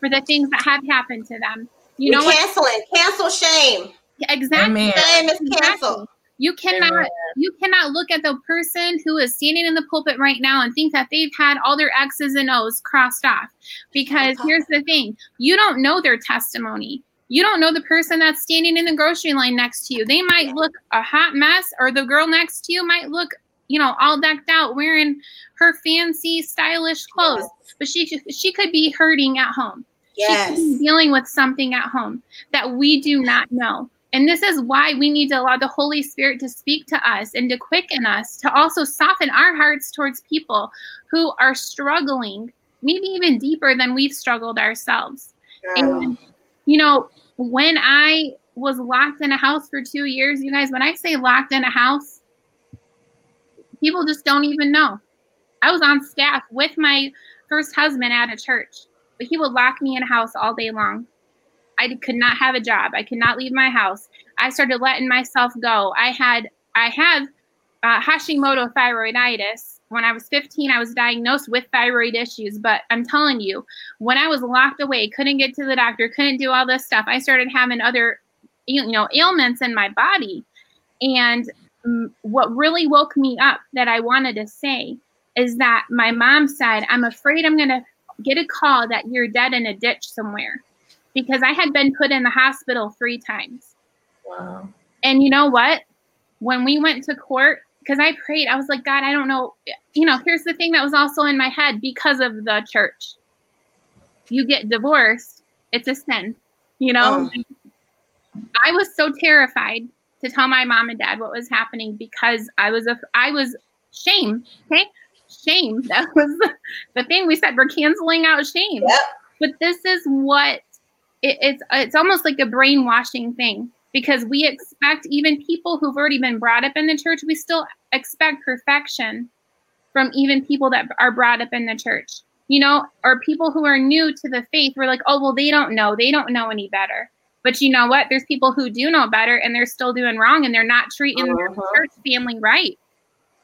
for the things that have happened to them you know cancel what? it cancel shame exactly Amen. shame is canceled exactly. You cannot you cannot look at the person who is standing in the pulpit right now and think that they've had all their X's and O's crossed off. Because here's the thing, you don't know their testimony. You don't know the person that's standing in the grocery line next to you. They might look a hot mess, or the girl next to you might look, you know, all decked out, wearing her fancy, stylish clothes. Yes. But she she could be hurting at home. Yes. She could be dealing with something at home that we do not know. And this is why we need to allow the Holy Spirit to speak to us and to quicken us, to also soften our hearts towards people who are struggling, maybe even deeper than we've struggled ourselves. Yeah. And, you know, when I was locked in a house for two years, you guys, when I say locked in a house, people just don't even know. I was on staff with my first husband at a church, but he would lock me in a house all day long. I could not have a job. I could not leave my house. I started letting myself go. I had I have uh, Hashimoto thyroiditis. When I was 15, I was diagnosed with thyroid issues. But I'm telling you, when I was locked away, couldn't get to the doctor, couldn't do all this stuff, I started having other, you know, ailments in my body. And um, what really woke me up that I wanted to say is that my mom said, "I'm afraid I'm going to get a call that you're dead in a ditch somewhere." Because I had been put in the hospital three times. Wow. And you know what? When we went to court, because I prayed, I was like, God, I don't know. You know, here's the thing that was also in my head because of the church. You get divorced, it's a sin. You know, oh. I was so terrified to tell my mom and dad what was happening because I was a I was shame. Okay, shame. That was the thing we said. We're canceling out shame. Yep. But this is what it, it's it's almost like a brainwashing thing because we expect even people who've already been brought up in the church, we still expect perfection from even people that are brought up in the church, you know, or people who are new to the faith. We're like, oh, well, they don't know. They don't know any better. But you know what? There's people who do know better and they're still doing wrong and they're not treating uh-huh. their church family right.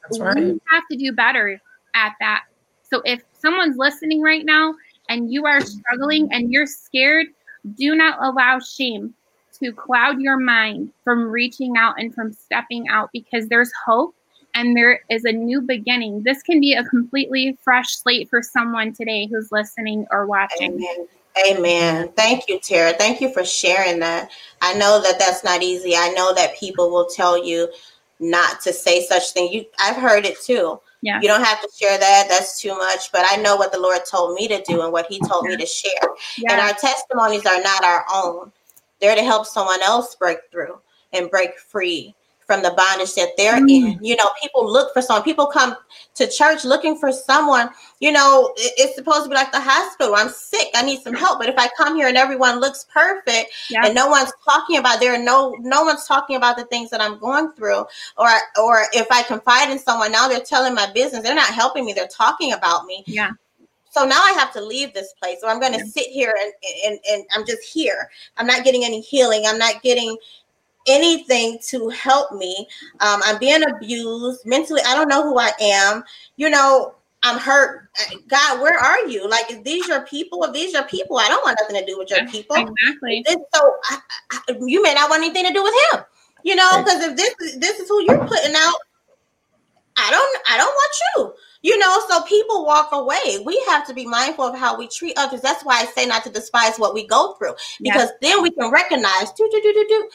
That's right. We have to do better at that. So if someone's listening right now and you are struggling and you're scared, do not allow shame to cloud your mind from reaching out and from stepping out because there's hope and there is a new beginning. This can be a completely fresh slate for someone today who's listening or watching. Amen. Amen. Thank you, Tara. Thank you for sharing that. I know that that's not easy. I know that people will tell you not to say such thing. You, I've heard it too. Yeah. You don't have to share that. That's too much. But I know what the Lord told me to do and what He told me to share. Yeah. And our testimonies are not our own. They're to help someone else break through and break free from the bondage that they're mm. in. You know, people look for someone. People come to church looking for someone. You know, it's supposed to be like the hospital. I'm sick. I need some help. But if I come here and everyone looks perfect yeah. and no one's talking about there are no no one's talking about the things that I'm going through, or or if I confide in someone, now they're telling my business. They're not helping me. They're talking about me. Yeah so now I have to leave this place. So I'm going to yeah. sit here and, and and I'm just here. I'm not getting any healing. I'm not getting anything to help me. Um, I'm being abused mentally. I don't know who I am. You know, I'm hurt. God, where are you? Like, these your people? If these your people, I don't want nothing to do with your people. Exactly. So I, I, you may not want anything to do with him. You know, because if this this is who you're putting out, I don't I don't want you. You know, so people walk away. We have to be mindful of how we treat others. That's why I say not to despise what we go through, because then we can recognize. Do do do do do.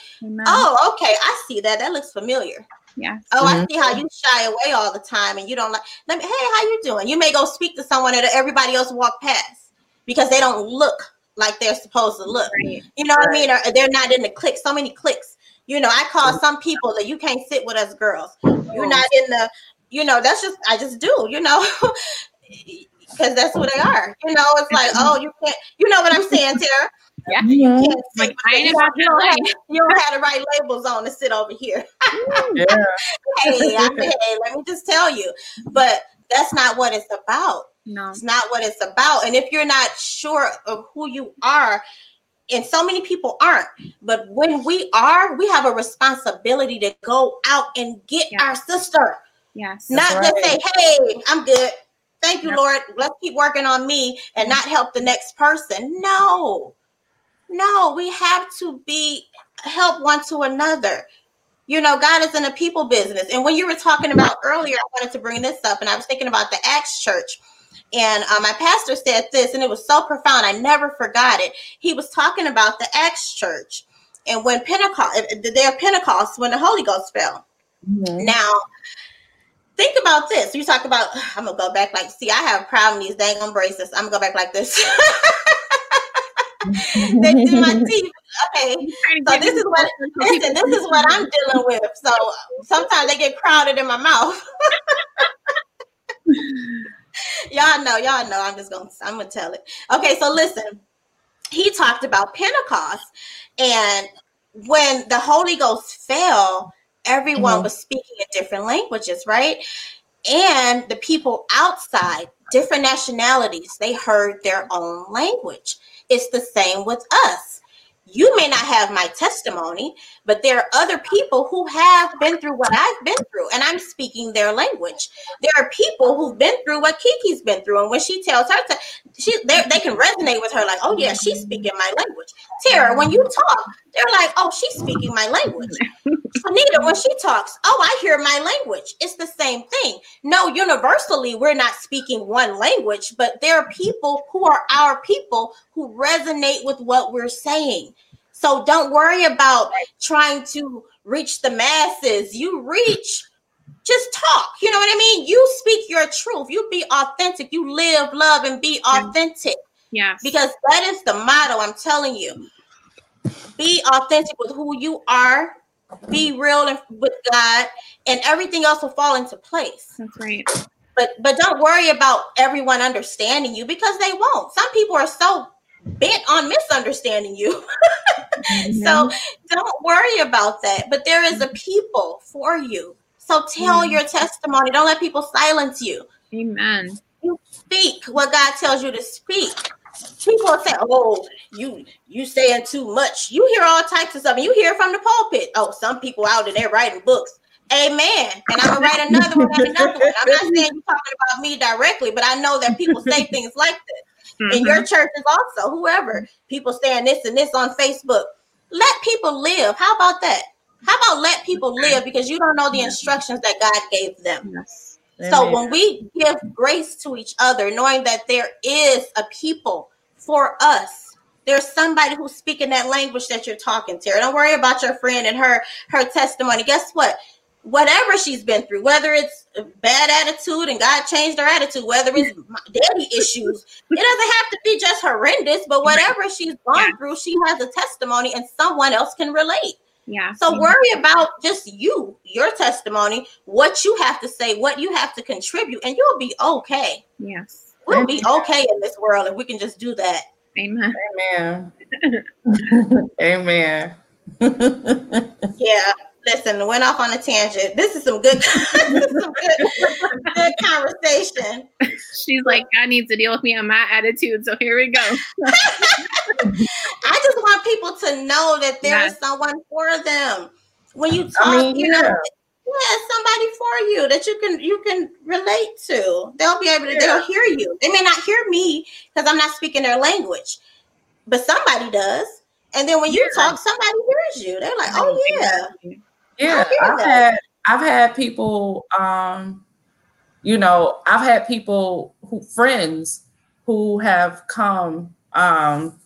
Oh, okay, I see that. That looks familiar. Yeah. Oh, mm-hmm. I see how you shy away all the time, and you don't like. Let me. Hey, how you doing? You may go speak to someone and everybody else walk past because they don't look like they're supposed to look. Right. You know right. what I mean? Or they're not in the click. So many clicks. You know, I call some people that you can't sit with us girls. You're not in the you know, that's just I just do, you know, because that's who they are. You know, it's like, oh, you can't, you know what I'm saying, Tara? Yeah. You, like, I you, don't, you, don't have, you don't have the right labels on to sit over here. Mm. yeah. hey, I, hey, let me just tell you. But that's not what it's about. No. It's not what it's about. And if you're not sure of who you are, and so many people aren't, but when we are, we have a responsibility to go out and get yeah. our sister. Yes. Not right. just say, hey, I'm good. Thank you, yep. Lord. Let's keep working on me and not help the next person. No, no, we have to be help one to another. You know, God is in a people business. And when you were talking about earlier, I wanted to bring this up, and I was thinking about the Acts church. And uh, my pastor said this, and it was so profound. I never forgot it. He was talking about the Acts church and when Pentecost, the day of Pentecost, when the Holy Ghost fell. Mm-hmm. Now, think about this. You talk about, I'm gonna go back like, see, I have a problem these dang on braces. I'm gonna go back like this. they do my teeth. Okay, so this is what listen, this is what I'm dealing with. So sometimes they get crowded in my mouth. y'all know, y'all know. I'm just gonna, I'm gonna tell it. Okay, so listen. He talked about Pentecost, and when the Holy Ghost fell, everyone mm-hmm. was speaking in different languages, right? And the people outside, different nationalities, they heard their own language. It's the same with us you may not have my testimony, but there are other people who have been through what I've been through, and I'm speaking their language. There are people who've been through what Kiki's been through, and when she tells her, to, she they can resonate with her, like, "Oh yeah, she's speaking my language." Tara, when you talk, they're like, "Oh, she's speaking my language." Anita, when she talks, "Oh, I hear my language." It's the same thing. No, universally, we're not speaking one language, but there are people who are our people who resonate with what we're saying. So don't worry about trying to reach the masses. You reach, just talk. You know what I mean? You speak your truth. You be authentic. You live, love, and be authentic. Yes. Because that is the motto. I'm telling you. Be authentic with who you are. Be real with God, and everything else will fall into place. That's right. But but don't worry about everyone understanding you because they won't. Some people are so bent on misunderstanding you. mm-hmm. So don't worry about that. But there is a people for you. So tell mm-hmm. your testimony. Don't let people silence you. Amen. You speak what God tells you to speak. People say, "Oh, you you saying too much." You hear all types of stuff. You hear from the pulpit. Oh, some people out there writing books. Amen. And I'm gonna write another one and another one. I'm not saying you're talking about me directly, but I know that people say things like this. Mm-hmm. In your churches also, whoever people saying this and this on Facebook. Let people live. How about that? How about let people live because you don't know the instructions that God gave them. Yes. So when we give grace to each other, knowing that there is a people for us, there's somebody who's speaking that language that you're talking to. Don't worry about your friend and her her testimony. Guess what? whatever she's been through, whether it's bad attitude and God changed her attitude, whether it's daddy issues, it doesn't have to be just horrendous, but whatever she's gone through, she has a testimony and someone else can relate. Yeah. So mm-hmm. worry about just you, your testimony, what you have to say, what you have to contribute, and you'll be okay. Yes. We'll be okay in this world if we can just do that. Amen. Amen. Amen. yeah listen, went off on a tangent. This is some good, some good, good conversation. She's like, I need to deal with me on my attitude. So here we go. I just want people to know that there yes. is someone for them. When you talk, I mean, you yeah. know, yeah, somebody for you that you can you can relate to. They'll be able to. Yeah. They'll hear you. They may not hear me because I'm not speaking their language, but somebody does. And then when you yeah. talk, somebody hears you. They're like, "Oh yeah." Yeah, I've had I've had people um you know, I've had people who friends who have come um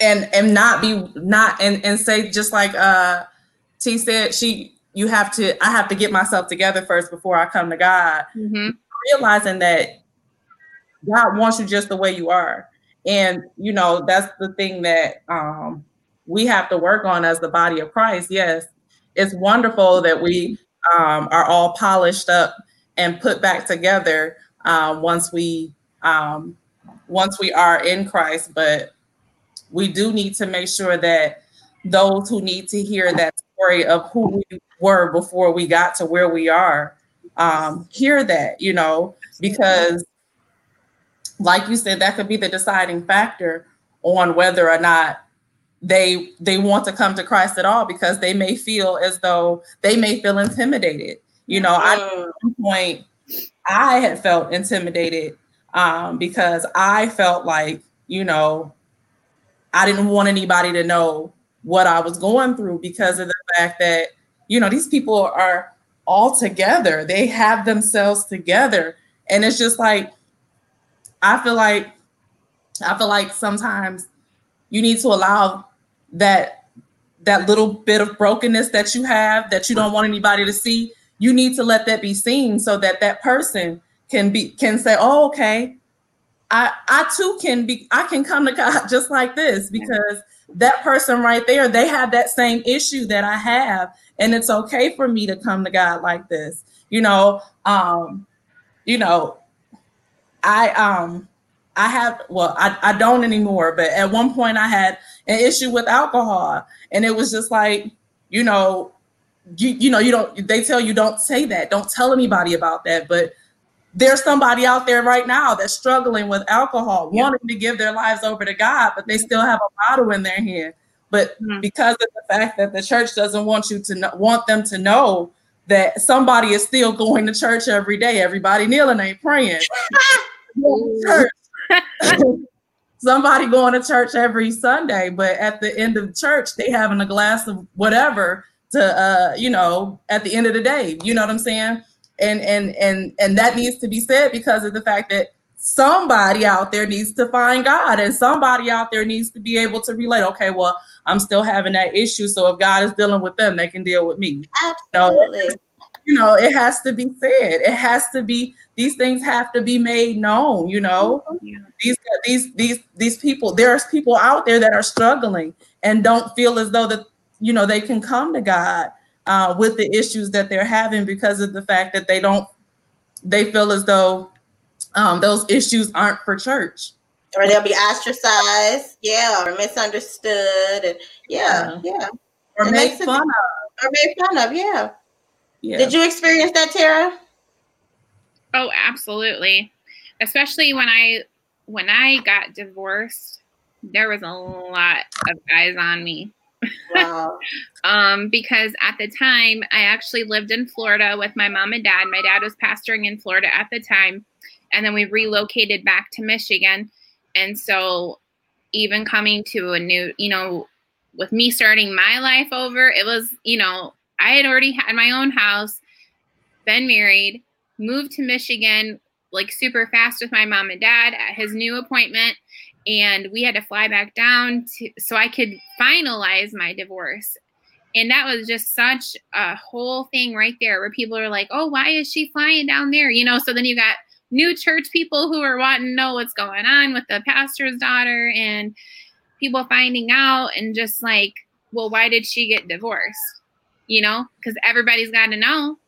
and and not be not and and say just like uh T said she you have to I have to get myself together first before I come to God. Mm-hmm. Realizing that God wants you just the way you are. And you know, that's the thing that um we have to work on as the body of Christ. Yes, it's wonderful that we um, are all polished up and put back together um, once we um, once we are in Christ. But we do need to make sure that those who need to hear that story of who we were before we got to where we are um, hear that, you know, because like you said, that could be the deciding factor on whether or not they they want to come to Christ at all because they may feel as though they may feel intimidated. You know, I at one point I had felt intimidated um, because I felt like you know I didn't want anybody to know what I was going through because of the fact that you know these people are all together. They have themselves together, and it's just like I feel like I feel like sometimes you need to allow that that little bit of brokenness that you have that you don't want anybody to see you need to let that be seen so that that person can be can say oh okay. I i too can be i can come to god just like this because that person right there they have that same issue that i have and it's okay for me to come to god like this. You know um you know i um i have well i, I don't anymore but at one point i had an issue with alcohol. And it was just like, you know, you, you know, you don't, they tell you don't say that, don't tell anybody about that. But there's somebody out there right now that's struggling with alcohol, yeah. wanting to give their lives over to God, but they still have a bottle in their hand. But mm-hmm. because of the fact that the church doesn't want you to know, want them to know that somebody is still going to church every day, everybody kneeling ain't praying. church. somebody going to church every Sunday, but at the end of church, they having a glass of whatever to uh, you know, at the end of the day. You know what I'm saying? And and and and that needs to be said because of the fact that somebody out there needs to find God and somebody out there needs to be able to relate. Okay, well, I'm still having that issue. So if God is dealing with them, they can deal with me. Absolutely. So, you know, it has to be said. It has to be these things have to be made known, you know. Yeah. These these these these people, there's people out there that are struggling and don't feel as though that you know they can come to God uh, with the issues that they're having because of the fact that they don't they feel as though um, those issues aren't for church. or they'll be ostracized, yeah, or misunderstood, and yeah, yeah, yeah. or made fun of, or made fun of, yeah. Yeah. Did you experience that, Tara? Oh, absolutely. Especially when I when I got divorced, there was a lot of eyes on me. Wow. um, because at the time I actually lived in Florida with my mom and dad. My dad was pastoring in Florida at the time, and then we relocated back to Michigan. And so even coming to a new, you know, with me starting my life over, it was, you know, I had already had my own house, been married, moved to Michigan like super fast with my mom and dad at his new appointment and we had to fly back down to so I could finalize my divorce. And that was just such a whole thing right there where people are like, "Oh, why is she flying down there?" You know, so then you got new church people who are wanting to know what's going on with the pastor's daughter and people finding out and just like, "Well, why did she get divorced?" You know, cuz everybody's got to know.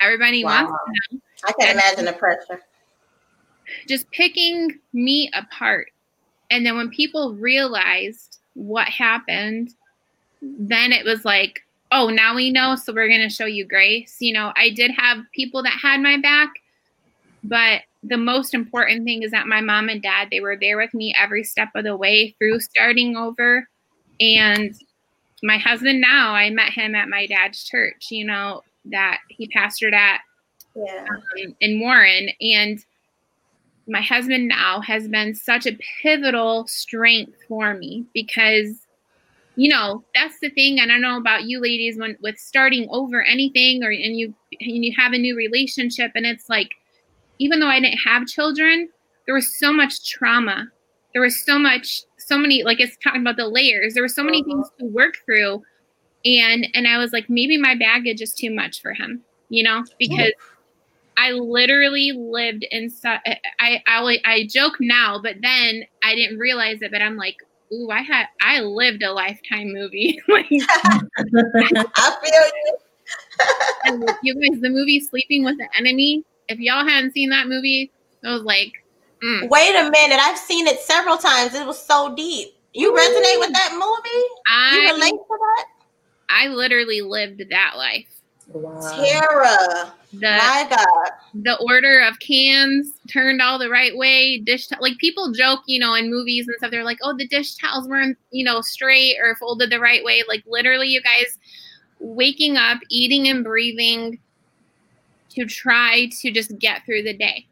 Everybody wow. wants to know. I can imagine the pressure. Just picking me apart and then when people realized what happened, then it was like, oh, now we know, so we're going to show you grace. You know, I did have people that had my back, but the most important thing is that my mom and dad, they were there with me every step of the way through starting over. And my husband now, I met him at my dad's church, you know, that he pastored at yeah. um, in Warren. And my husband now has been such a pivotal strength for me because you know that's the thing and i don't know about you ladies when with starting over anything or and you and you have a new relationship and it's like even though i didn't have children there was so much trauma there was so much so many like it's talking about the layers there were so many things to work through and and i was like maybe my baggage is too much for him you know because I literally lived inside. I, I I joke now, but then I didn't realize it. But I'm like, ooh, I had I lived a lifetime movie. I feel you. you guys, the movie Sleeping with the Enemy. If y'all hadn't seen that movie, it was like. Mm. Wait a minute! I've seen it several times. It was so deep. You resonate with that movie? I, you relate to that? I literally lived that life. Wow. Tara. The, My God. The order of cans turned all the right way. Dish, t- like people joke, you know, in movies and stuff. They're like, oh, the dish towels weren't, you know, straight or folded the right way. Like literally, you guys waking up, eating and breathing to try to just get through the day.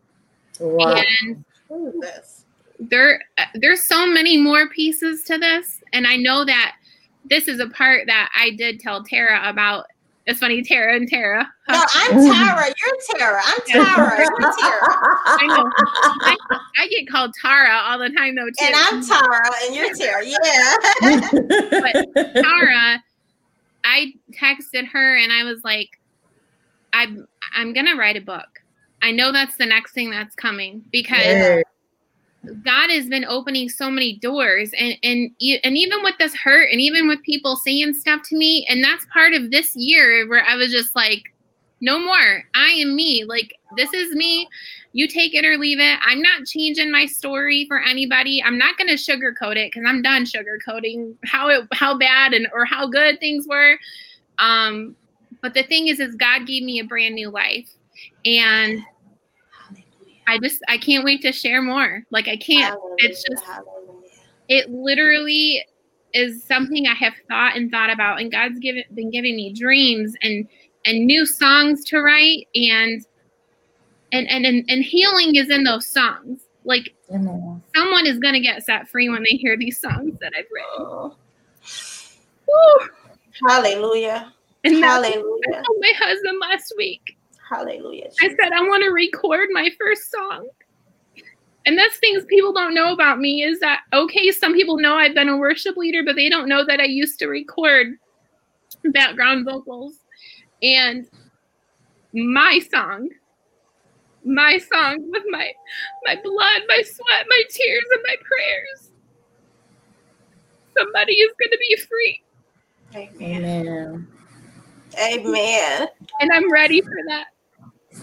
Wow. And there, there's so many more pieces to this, and I know that this is a part that I did tell Tara about it's funny, Tara and Tara. No, I'm Tara. You're Tara. I'm Tara. You're Tara. I know. I, I, get called Tara all the time though too. And I'm Tara, and you're Tara. Yeah. but Tara, I texted her and I was like, I'm I'm gonna write a book. I know that's the next thing that's coming because God has been opening so many doors and and and even with this hurt and even with people saying stuff to me and that's part of this year where I was just like no more. I am me. Like this is me. You take it or leave it. I'm not changing my story for anybody. I'm not going to sugarcoat it cuz I'm done sugarcoating how it how bad and or how good things were. Um but the thing is is God gave me a brand new life. And I just I can't wait to share more. Like I can't. Hallelujah, it's just hallelujah. it literally is something I have thought and thought about, and God's given been giving me dreams and and new songs to write, and and and and, and healing is in those songs. Like Amen. someone is gonna get set free when they hear these songs that I've written. Oh. Hallelujah. And Hallelujah. I told my husband last week. Hallelujah. I said, I want to record my first song. And that's things people don't know about me is that, okay, some people know I've been a worship leader, but they don't know that I used to record background vocals. And my song, my song with my my blood, my sweat, my tears, and my prayers. Somebody is going to be free. Amen. Amen. And I'm ready for that.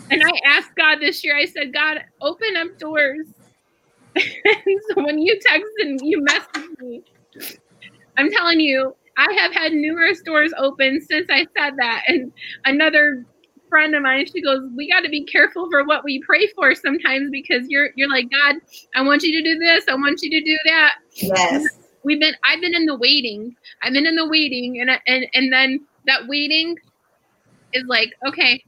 And I asked God this year, I said, God, open up doors so when you text and you message me, I'm telling you, I have had numerous doors open since I said that. And another friend of mine, she goes, "We got to be careful for what we pray for sometimes because you're you're like God, I want you to do this, I want you to do that." Yes. We've been I've been in the waiting. I've been in the waiting and and and then that waiting is like, okay,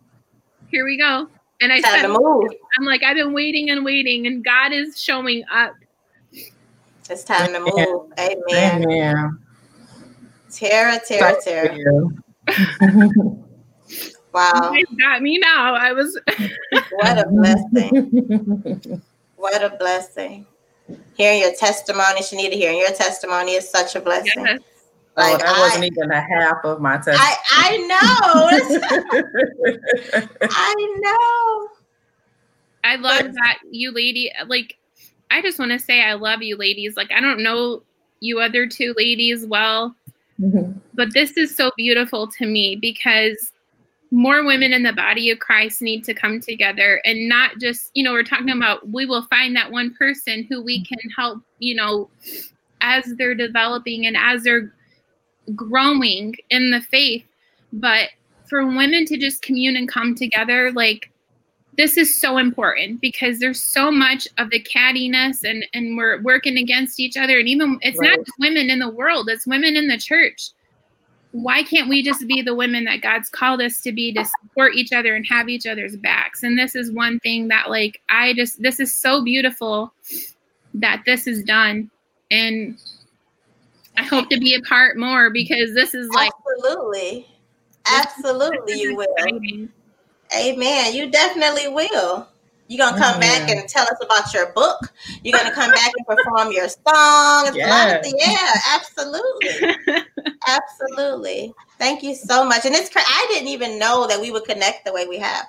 here we go. And I said. I'm like, I've been waiting and waiting, and God is showing up. It's time to move. Amen. Amen. Tara, Tara, Tara. Wow. You guys got me now. I was What a blessing. What a blessing. Hearing your testimony, Shanita, hearing your testimony is such a blessing. yes. Oh, Like that wasn't even a half of my test. I, I know. I know. I love But- that you lady like I just want to say I love you ladies. Like I don't know you other two ladies well, mm-hmm. but this is so beautiful to me because more women in the body of Christ need to come together and not just, you know, we're talking about we will find that one person who we can help, you know, as they're developing and as they're growing in the faith. But for women to just commune and come together, like this is so important because there's so much of the cattiness and and we're working against each other and even it's not Right. just women in the world it's women in the church why can't we just be the women that god's called us to be to support each other and have each other's backs and this is one thing that like i just this is so beautiful that this is done and i hope to be a part more because this is like Absolutely. Absolutely, you will. Amen. You definitely will. You're gonna come back Amen. and tell us about your book. You're gonna come back and perform your song. It's a of the, yeah, absolutely. Absolutely. Thank you so much. And it's cra- I didn't even know that we would connect the way we have.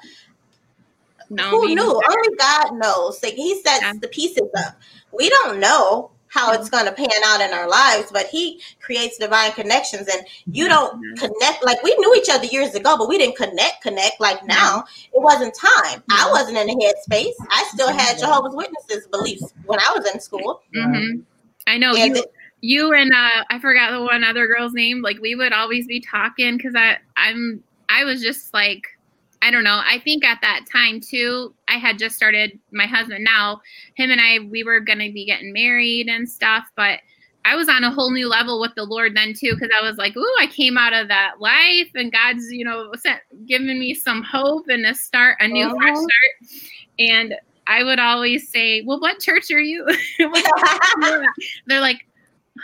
no Who me knew? neither. Only God knows. Like he sets Yeah. the pieces up. We don't know how it's going to pan out in our lives, but he creates divine connections and you don't Mhm. connect like we knew each other years ago, but we didn't connect connect like now. It wasn't time. I Mhm. wasn't in the headspace. I still had Jehovah's Witnesses beliefs when I was in school. hmm I know And you. it- You and uh, I forgot the one other girl's name. Like we would always be talking because I I'm I was just like I don't know. I think at that time too, I had just started my husband now. Him and I we were gonna be getting married and stuff, but I was on a whole new level with the Lord then too, because I was like, "Ooh, I came out of that life, and God's, you know, sent, giving me some hope and a start, a new fresh Mhm. start." And I would always say, "Well, what church are you?" What church are you at?" They're like,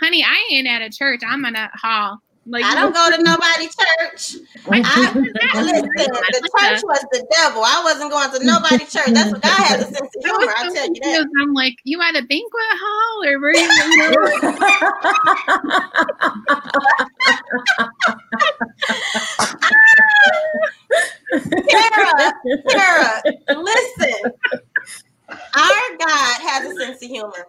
"Honey, I ain't at a church. I'm at a hall." Like, I don't go to nobody church. I, listen, the church was the devil. I wasn't going to nobody church. That's what God has a sense of humor. I tell you that. I'm like, you at a banquet hall or where you? you know? Tara, Tara, listen. Our God has a sense of humor.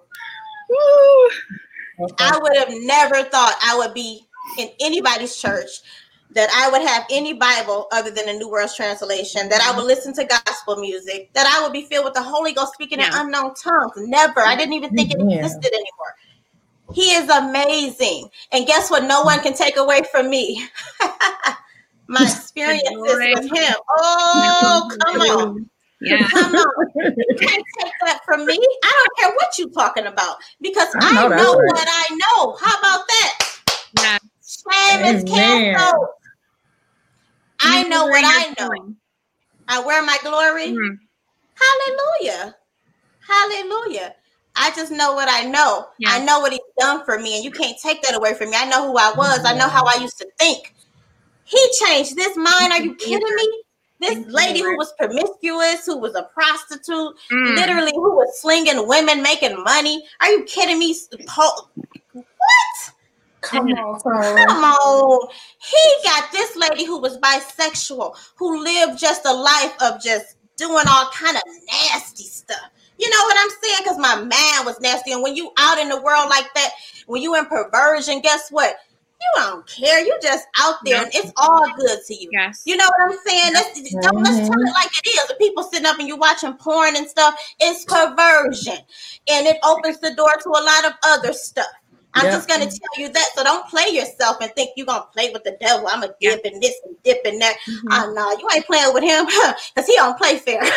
I would have never thought I would be in anybody's church, that I would have any Bible other than the New World Translation, that I would listen to gospel music, that I would be filled with the Holy Ghost speaking in unknown tongues. Never. I didn't even think it Yeah. existed anymore. He is amazing. And guess what? No one can take away from me. My experiences with him. Oh, come on. Yeah. Come on. You can't take that from me. I don't care what you're talking about because I I know know, that's right. what I know. How about that? Shame is canceled. I know what I know. I wear my glory. Mhm. Hallelujah. Hallelujah. I just know what I know. Yeah. I know what he's done for me, and you can't take that away from me. I know who I was. I know how I used to think. He changed this mind. Are you kidding me? This Thank you, lady who was promiscuous, who was a prostitute, Mm. literally who was slinging women, making money. Are you kidding me? Paul- Come on. Come on. He got this lady who was bisexual, who lived just a life of just doing all kind of nasty stuff. You know what I'm saying? Because my man was nasty. And when you out in the world like that, when you in perversion, guess what? you don't care. You just out there, and it's all good to you. Yes. You know what I'm saying? That's, don't, let's tell it like it is. The people sitting up and you watching porn and stuff, it's perversion. And it opens the door to a lot of other stuff. I'm Yeah. just gonna tell you that. So don't play yourself and think you're gonna play with the devil. I'm a dip and this and dip and that. Mhm. Oh no, you ain't playing with him because he don't play fair.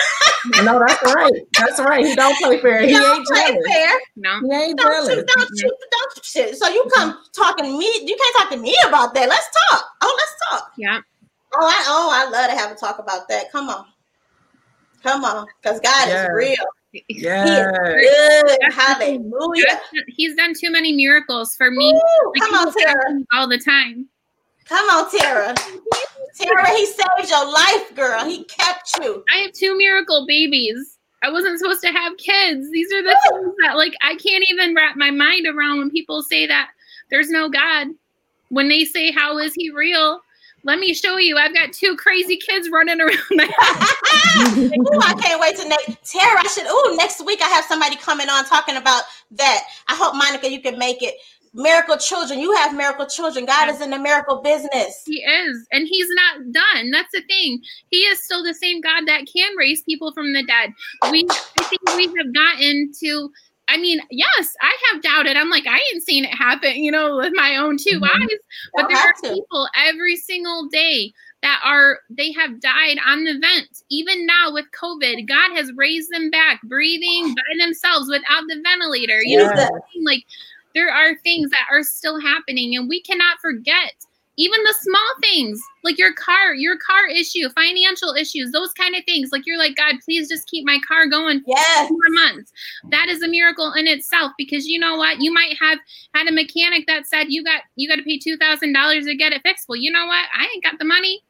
No, that's right. That's right. He don't play fair. He, don't ain't play jealous. fair. no. He ain't Don't jealous. you, don't you, don't you shit. So you come talking to me. You can't talk to me about that. Let's talk. Oh, let's talk. Yeah. Oh, I oh, I love to have a talk about that. Come on. Come on. Because God Yeah. is real. Yes. Good. Hallelujah. He's done too many miracles for me. Woo, Like, come on, Tara. all the time. Come on, Tara. Tara, he saved your life, girl. He kept you. I have two miracle babies. I wasn't supposed to have kids. These are the things that like I can't even wrap my mind around when people say that there's no God. When they say how is he real? Let me show you. I've got two crazy kids running around my house. Ooh, I can't wait to next Tara. I should. Ooh, next week I have somebody coming on talking about that. I hope Monica, you can make it. Miracle children. You have miracle children. God is in the miracle business. He is, and he's not done. That's the thing. He is still the same God that can raise people from the dead. We, I think, we have gotten to. I mean, yes, I have doubted. I'm like, I ain't seen it happen, you know, with my own 2 Mhm. eyes. But there are to. people every single day that are they have died on the vent. Even now with COVID, God has raised them back, breathing by themselves without the ventilator. You know? Like there are things that are still happening, and we cannot forget even the small things like your car, your car issue, financial issues, those kind of things. Like you're like, God, please just keep my car going Yes. four months. That is a miracle in itself because you know what? You might have had a mechanic that said you got you got to pay two thousand dollars to get it fixed. Well, you know what? I ain't got the money.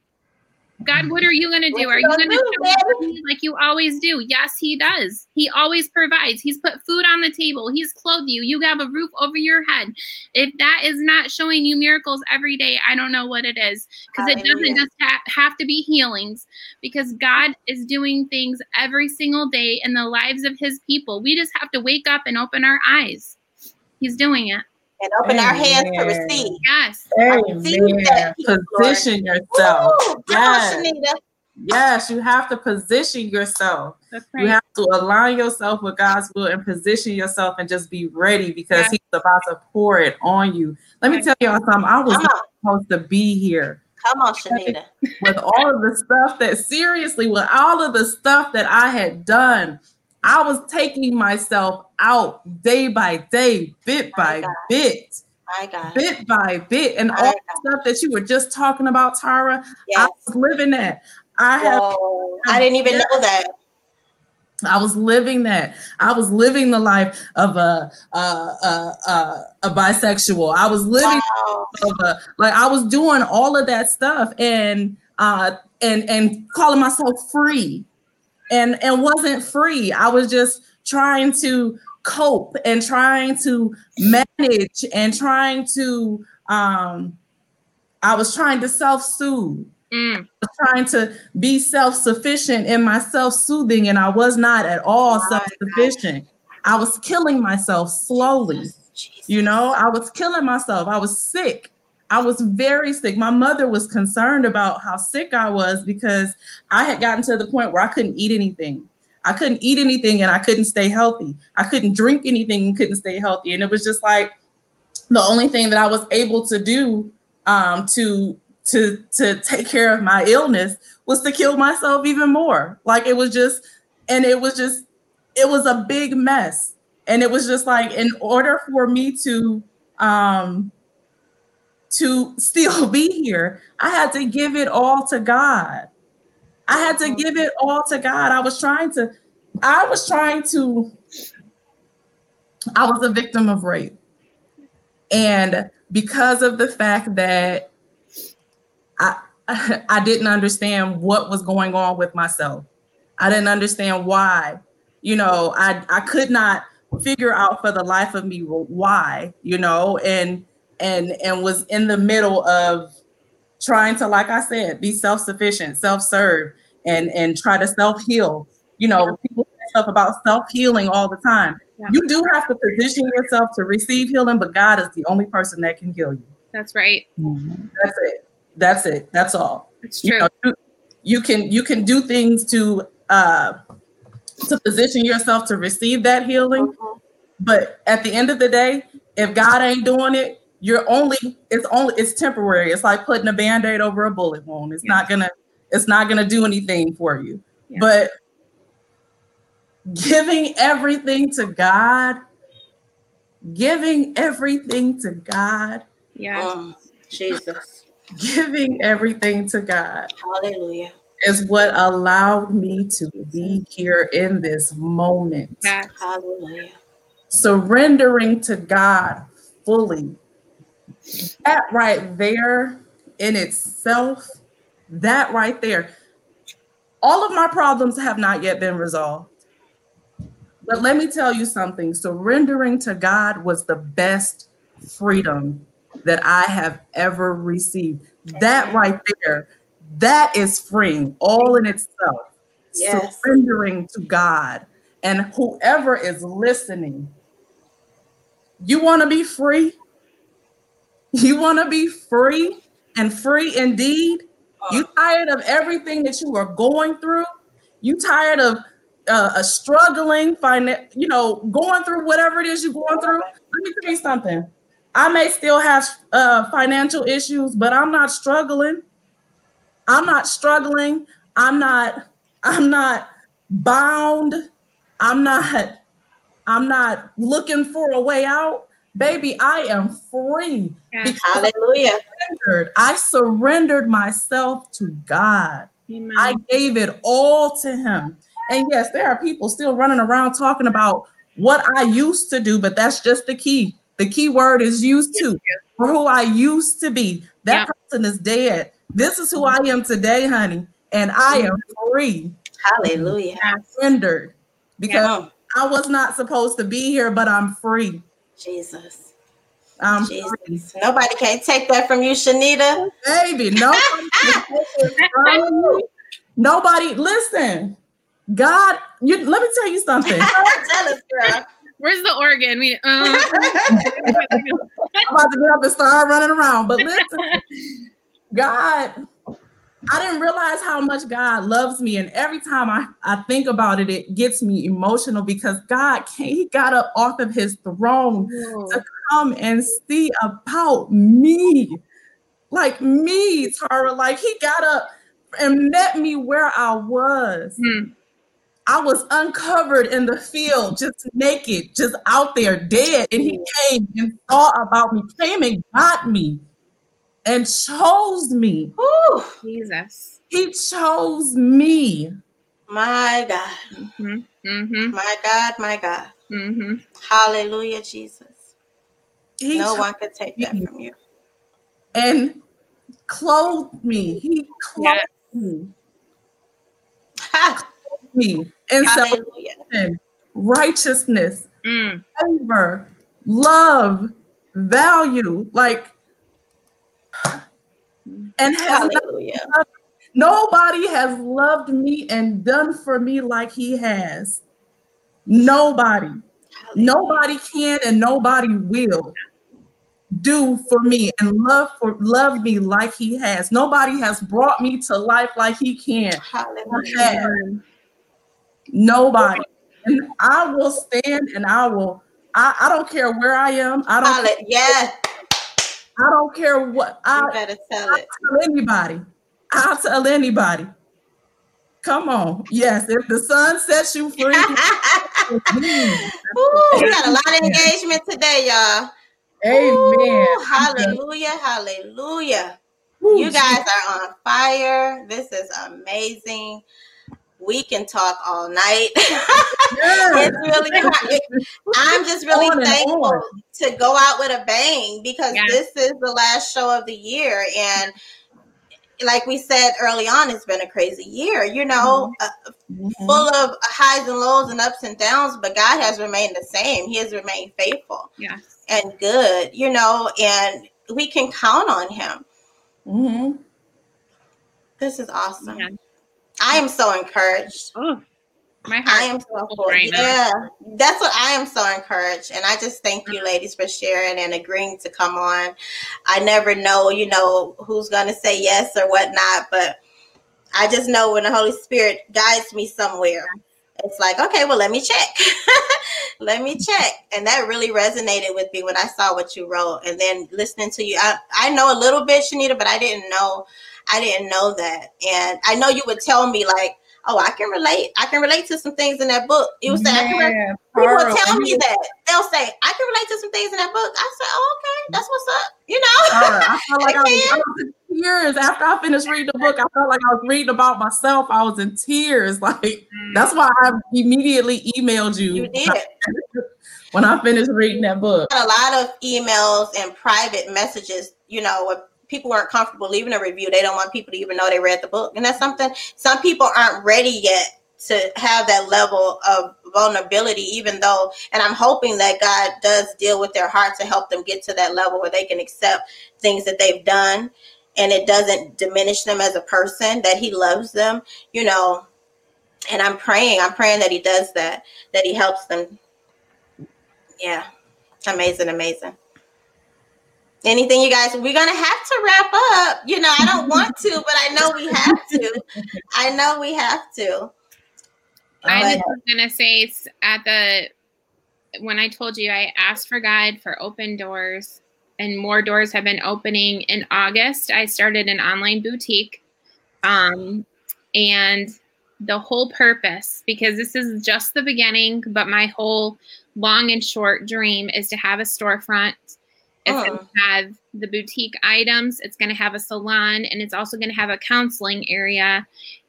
God, what are you gonna do? Are you you gonna gonna show me like you always do? Yes, He does. He always provides. He's put food on the table. He's clothed you. You have a roof over your head. If that is not showing you miracles every day, I don't know what it is. Because it doesn't just ha- have to be healings. Because God is doing things every single day in the lives of His people. We just have to wake up and open our eyes. He's doing it. And open our hands to receive. Yes. Amen. that peace, Lord. Position yourself. Ooh, Yes. on, Yes, you have to position yourself. That's You have to align yourself with God's will and position yourself and just be ready because Yeah. He's about to pour it on you. Let me tell y'all something. I was Come not supposed to be here Come on, Shanita. with all of the stuff that seriously, with all of the stuff that I had done. I was taking myself out day by day, bit by bit, bit by bit, and all the stuff that you were just talking about, Tara. I was living that. I have Whoa. I didn't even know that. I was living that. I was living the life of a a a, a, a bisexual. I was living Wow. of a like I was doing all of that stuff and uh and and calling myself free and and wasn't free. I was just trying to cope and trying to manage and trying to um I was trying to self-soothe Mm. was trying to be self-sufficient in my self-soothing and I was not at all self-sufficient. I was killing myself slowly. Jesus. You know, I was killing myself. I was sick. I was very sick. My mother was concerned about how sick I was because I had gotten to the point where I couldn't eat anything. I couldn't eat anything and I couldn't stay healthy. I couldn't drink anything and couldn't stay healthy. And it was just like the only thing that I was able to do um, to to to take care of my illness was to kill myself even more. Like it was just, and it was just, it was a big mess. And it was just like, in order for me to um to still be here, I had to give it all to God. I had to give it all to God. I was trying to, I was trying to, I was a victim of rape. And because of the fact that I I didn't understand what was going on with myself. I didn't understand why. You know, I I could not figure out for the life of me why, you know, and and and was in the middle of trying to like I said, be self-sufficient, self-serve and and try to self-heal. You know, people say stuff about self-healing all the time. Yeah. You do have to position yourself to receive healing, but God is the only person that can heal you. That's right. That's it. That's it. That's all. It's You, true. know, you, you can you can do things to uh to position yourself to receive that healing, but at the end of the day, if God ain't doing it, you're only it's only it's temporary. It's like putting a band-aid over a bullet wound. It's not gonna it's not gonna do anything for you. Yeah. But giving everything to God, giving everything to God, Yeah. Mm, Jesus. giving everything to God Hallelujah. is what allowed me to be here in this moment. Yeah. Hallelujah. Surrendering to God fully. That right there in itself, that right there. All of my problems have not yet been resolved. But let me tell you something surrendering to God was the best freedom that I have ever received. That right there, that is freeing all in itself. Yes. Surrendering to God. And whoever is listening, you want to be free? You want to be free and free indeed? You tired of everything that you are going through? You tired of uh, a struggling, finan- you know, going through whatever it is you're going through? Let me tell you something. I may still have uh, financial issues, but I'm not struggling. I'm not struggling. I'm not. I'm not bound. I'm not. I'm not looking for a way out. Baby, I am free Yeah. Hallelujah. I surrendered. I surrendered myself to God. Amen. I gave it all to him. And yes, there are people still running around talking about what I used to do, but that's just the key. The key word is used to for who I used to be. That Yeah. person is dead. This is who I am today, honey. And I am free, Hallelujah. I surrendered because I was not supposed to be here, but I'm free. Jesus. I'm. Jesus. Nobody can't take that from you, Shanita. Baby, nobody, can take it from you. nobody, listen. God, you let me tell you something. Tell us, girl. Where's the organ? We, uh, I'm about to get up and start running around. But listen, God, I didn't realize how much God loves me. And every time I, I think about it, it gets me emotional because God came, He got up off of his throne to come and see about me. Like me, Tara. Like he got up and met me where I was. Hmm. I was uncovered in the field, just naked, just out there dead. And he came and thought about me, came and got me and chose me. Whew. Jesus. He chose me. My God. hmm hmm My God. My God. hmm Hallelujah, Jesus. He No one could take that from you. and clothed me. He clothed Yes. me. Ha. me in Hallelujah. salvation, righteousness, Mm. favor, love, value, like and has Hallelujah. nobody has loved me and done for me like he has. Nobody. Nobody can and nobody will do for me and love for love me like he has. Nobody has brought me to life like he can. Hallelujah. Nobody. And I will stand and I will, I, I don't care where I am. I don't Hallelujah. Yes. I don't care what You I better tell I'll it. tell anybody. I'll tell anybody. Come on. Yes, if the Son sets you free, amen. Ooh, we got a lot of engagement today, y'all. Ooh, hallelujah. Hallelujah. Woo, You guys are on fire. This is amazing. We can talk all night. yes. it's really hot. I'm just really On thankful to go out with a bang because Yeah. this is the last show of the year. And like we said early on, it's been a crazy year, you know, uh, Mhm. full of highs and lows and ups and downs, but God has remained the same. He has remained faithful Yes. and good, you know, and we can count on Him. Mhm. This is awesome. Yeah. I am so encouraged. Oh, My heart I am so full. Right yeah, that's what I am so encouraged, and I just thank you, mm-hmm. ladies, for sharing and agreeing to come on. I never know, you know, who's going to say yes or whatnot, but I just know when the Holy Spirit guides me somewhere, it's like, okay, well, let me check. let me check. And that really resonated with me when I saw what you wrote. And then listening to you, I, I know a little bit, Shanita, but I didn't know, I didn't know that. And I know you would tell me like, oh, I can relate. I can relate to some things in that book. You say, relate. People tell me that. They'll say, I can relate to some things in that book. I said, oh, okay, that's what's up. You know? I felt like I, was, I was in tears after I finished reading the book. I felt like I was reading about myself. I was in tears. Like mm. that's why I immediately emailed you. You did. when I finished reading that book. A lot of emails and private messages, you know, people aren't comfortable leaving a review. They don't want people to even know they read the book. And that's something some people aren't ready yet to have that level of vulnerability, even though, and I'm hoping that God does deal with their heart to help them get to that level where they can accept things that they've done and it doesn't diminish them as a person, that He loves them, you know. And I'm praying, I'm praying that He does that, that He helps them. Yeah, amazing, amazing anything you guys we're gonna have to wrap up. You know i don't want to but i know we have to. I know we have to. I was gonna say at the when i told you i asked for guide for open doors and more doors have been opening in august. I started an online boutique um, and the whole purpose because this is just the beginning but my whole long and short dream is to have a storefront it's oh. going to have the boutique items. It's going to have a salon and it's also going to have a counseling area.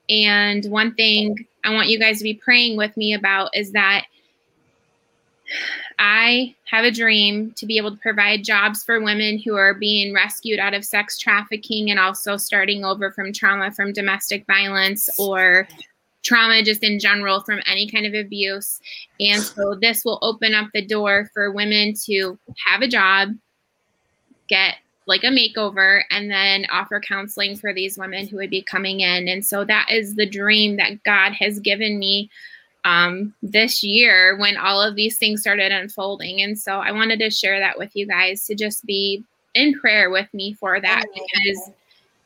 And one thing I want you guys to be praying with me about is that I have a dream to be able to provide jobs for women who are being rescued out of sex trafficking and also starting over from trauma from domestic violence or trauma just in general from any kind of abuse. And so this will open up the door for women to have a job, get like a makeover and then offer counseling for these women who would be coming in. And so that is the dream that God has given me um, this year when all of these things started unfolding. And so I wanted to share that with you guys to just be in prayer with me for that because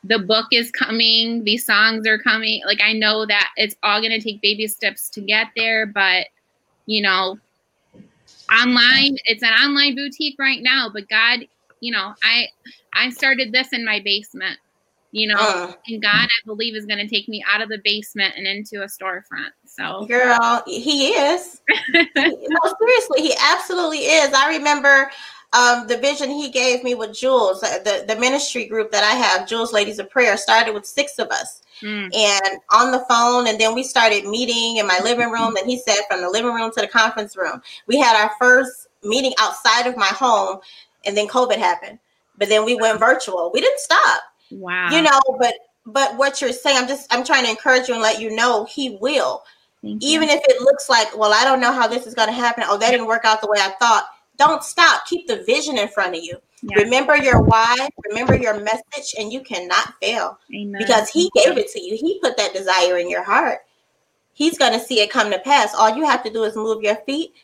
the book is coming, these songs are coming. Like I know that it's all going to take baby steps to get there, but you know, online, it's an online boutique right now, but God you know, I I started this in my basement, you know, uh, and God, I believe, is going to take me out of the basement and into a storefront. So, girl, he is. no, seriously, he absolutely is. I remember um, the vision he gave me with Jules, the, the ministry group that I have, Jules Ladies of Prayer, started with six of us. Mm. And on the phone, and then we started meeting in my living room. And he said, from the living room to the conference room, we had our first meeting outside of my home and then COVID happened. But then we went virtual. We didn't stop. Wow. You know, but but what you're saying, I'm just I'm trying to encourage you and let you know he will. Even if it looks like, well, I don't know how this is going to happen. Oh, that didn't work out the way I thought. Don't stop. Keep the vision in front of you. Yeah. Remember your why, remember your message, and you cannot fail Amen. because he gave it to you. He put that desire in your heart. He's going to see it come to pass. All you have to do is move your feet,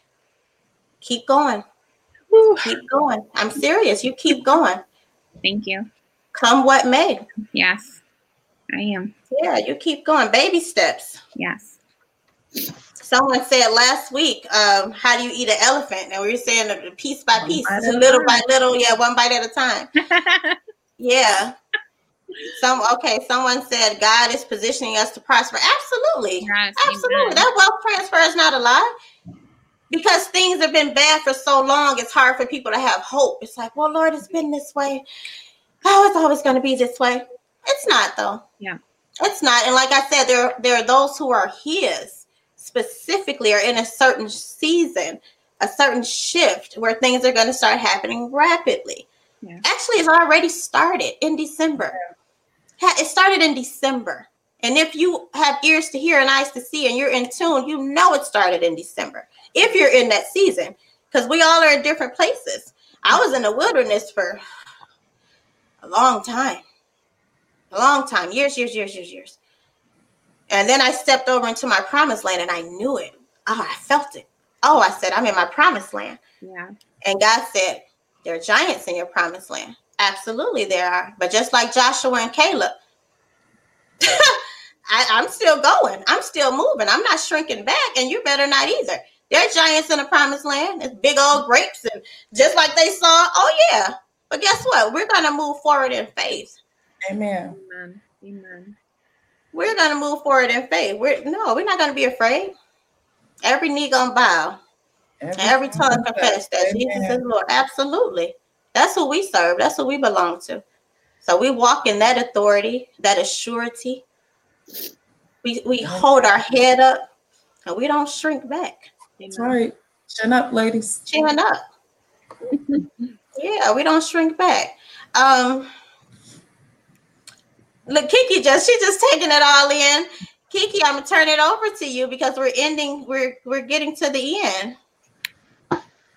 keep going. Keep going. I'm serious. You keep going. Thank you. Come what may. Yes, I am. Yeah, you keep going. Baby steps. Yes. Someone said last week, um, how do you eat an elephant? And we were saying piece by piece, little by little, yeah, one bite at a time. yeah. Some okay, someone said God is positioning us to prosper. Absolutely. Yes, Absolutely. Amen. That wealth transfer is not a lie because things have been bad for so long, it's hard for people to have hope. It's like, well, Lord, it's been this way. Oh, it's always going to be this way. It's not, though. Yeah. It's not. And like I said, there, there are those who are His specifically are in a certain season, a certain shift where things are going to start happening rapidly. Yeah. Actually, it's already started in December. It started in December. And if you have ears to hear and eyes to see and you're in tune, you know it started in December if you're in that season, because we all are in different places. I was in the wilderness for a long time, a long time, years, years, years, years, years. And then I stepped over into my promised land and I knew it. Oh, I felt it. Oh, I said, I'm in my promised land. Yeah. And God said, There are giants in your promised land. Absolutely, there are. But just like Joshua and Caleb, I, I'm still going. I'm still moving. I'm not shrinking back, and you better not either. There are giants in the promised land. It's big old grapes, and just like they saw, oh yeah. But guess what? We're gonna move forward in faith. Amen. Amen. Amen. We're gonna move forward in faith. We're no, we're not gonna be afraid. Every knee gonna bow. Every, Every tongue confess that Jesus is Lord. Absolutely. That's who we serve. That's who we belong to. So we walk in that authority, that assurity. We we hold our head up and we don't shrink back. That's right. Chin up, ladies. Chin up. yeah, we don't shrink back. Um look, Kiki just she's just taking it all in. Kiki, I'm gonna turn it over to you because we're ending, we're we're getting to the end.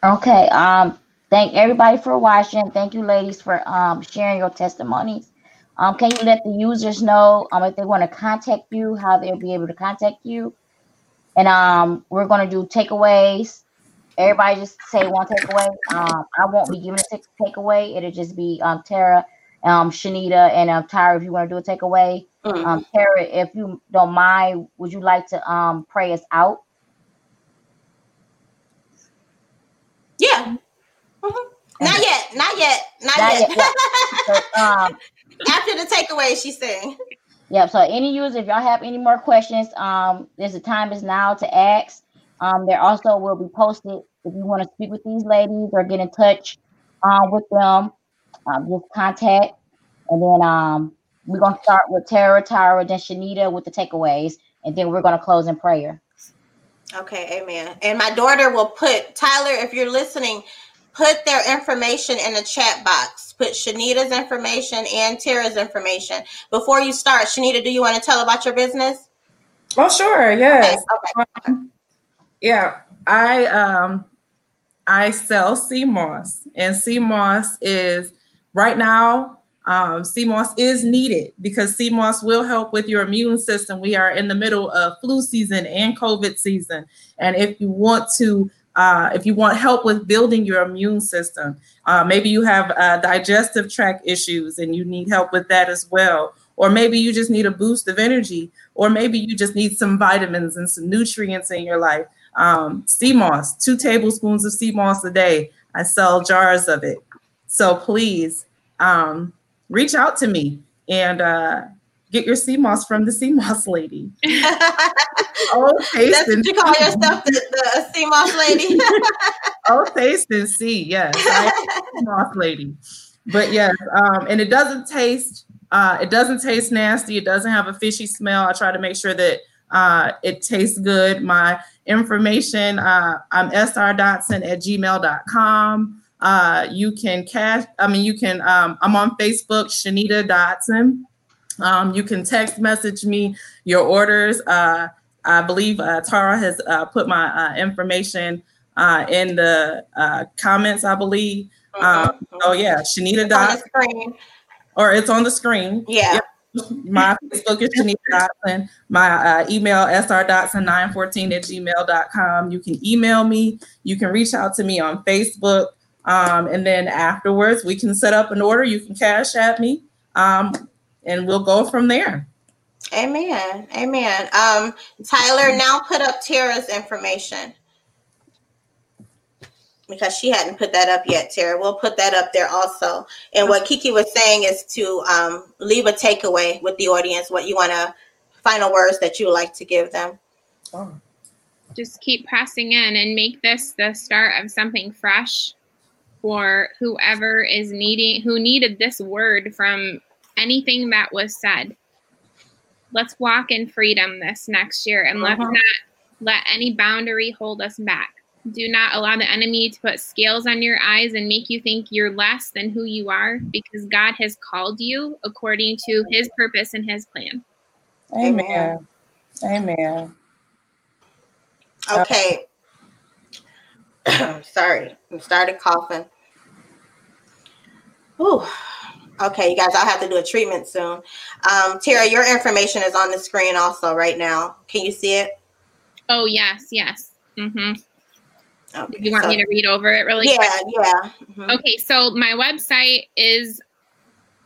Okay. Um, thank everybody for watching. Thank you, ladies, for um sharing your testimonies. Um, can you let the users know um if they want to contact you, how they'll be able to contact you? And um, we're gonna do takeaways. Everybody just say one takeaway. Um, I won't be giving a take- takeaway. It'll just be um Tara, um Shanita, and um Tyra. If you want to do a takeaway, Mm. um Tara, if you don't mind, would you like to um pray us out? Yeah. Mhm. Not yet. Not yet. Not, Not yet. yet, So, um, After the takeaway, she's saying. Yep. So any user, if y'all have any more questions, um, there's a time is now to ask. Um, there also will be posted if you want to speak with these ladies or get in touch um, with them. Um, just contact, and then um, we're gonna start with Tara, Tara, then Shanita with the takeaways, and then we're gonna close in prayer. Okay, amen. And my daughter will put Tyler, if you're listening, put their information in the chat box. Put Shanita's information and Tara's information. Before you start, Shanita, do you want to tell about your business? Oh, sure. Okay, Yes. okay. Yeah, I um I sell sea moss, and sea moss is right now. Um, sea moss is needed because sea moss will help with your immune system. We are in the middle of flu season and COVID season, and if you want to, uh, if you want help with building your immune system, uh, maybe you have uh, digestive tract issues and you need help with that as well, or maybe you just need a boost of energy, or maybe you just need some vitamins and some nutrients in your life. Um, sea moss, two tablespoons of sea moss a day. I sell jars of it. So please um, reach out to me. And uh, get your sea moss from the sea moss lady. Oh, taste That's and you call yourself, the, the sea moss lady. Oh, taste and see. Yes, I am a sea moss lady. But yes, um, and it doesn't taste. Uh, it doesn't taste nasty. It doesn't have a fishy smell. I try to make sure that uh, it tastes good. My information, uh, I'm srdotson at gmail.com. Uh, you can cash, I mean, you can, um, I'm on Facebook, Shanita Dotson. Um, you can text message me your orders. Uh, I believe uh, Tara has uh, put my uh, information uh, in the uh, comments, I believe. Um, so yeah, Shanita On the screen. or it's on the screen. Yeah. My Facebook is Shanita Dotson. My uh, email, srdotson914 at gmail.com. You can email me. You can reach out to me on Facebook. Um, and then afterwards, we can set up an order. You can cash at me. Um, and we'll go from there. Amen. Amen. Um, Tyler now put up Tara's information because she hadn't put that up yet. Tara, we'll put that up there also. And what Kiki was saying is to um, leave a takeaway with the audience. What you want to final words that you would like to give them. Oh, just keep pressing in and make this the start of something fresh for whoever is needing who needed this word from anything that was said let's walk in freedom this next year and let's Mhm. not let any boundary hold us back do not allow the enemy to put scales on your eyes and make you think you're less than who you are because god has called you according to his purpose and his plan amen. Amen. Okay. Sorry, I started coughing. Ooh. Okay, you guys, I'll have to do a treatment soon. Um, Tara, your information is on the screen also right now. Can you see it? Oh yes, yes. Mm-hmm. Okay, you want so- me to read over it really Yeah, quick? yeah. mhm. Okay, so my website is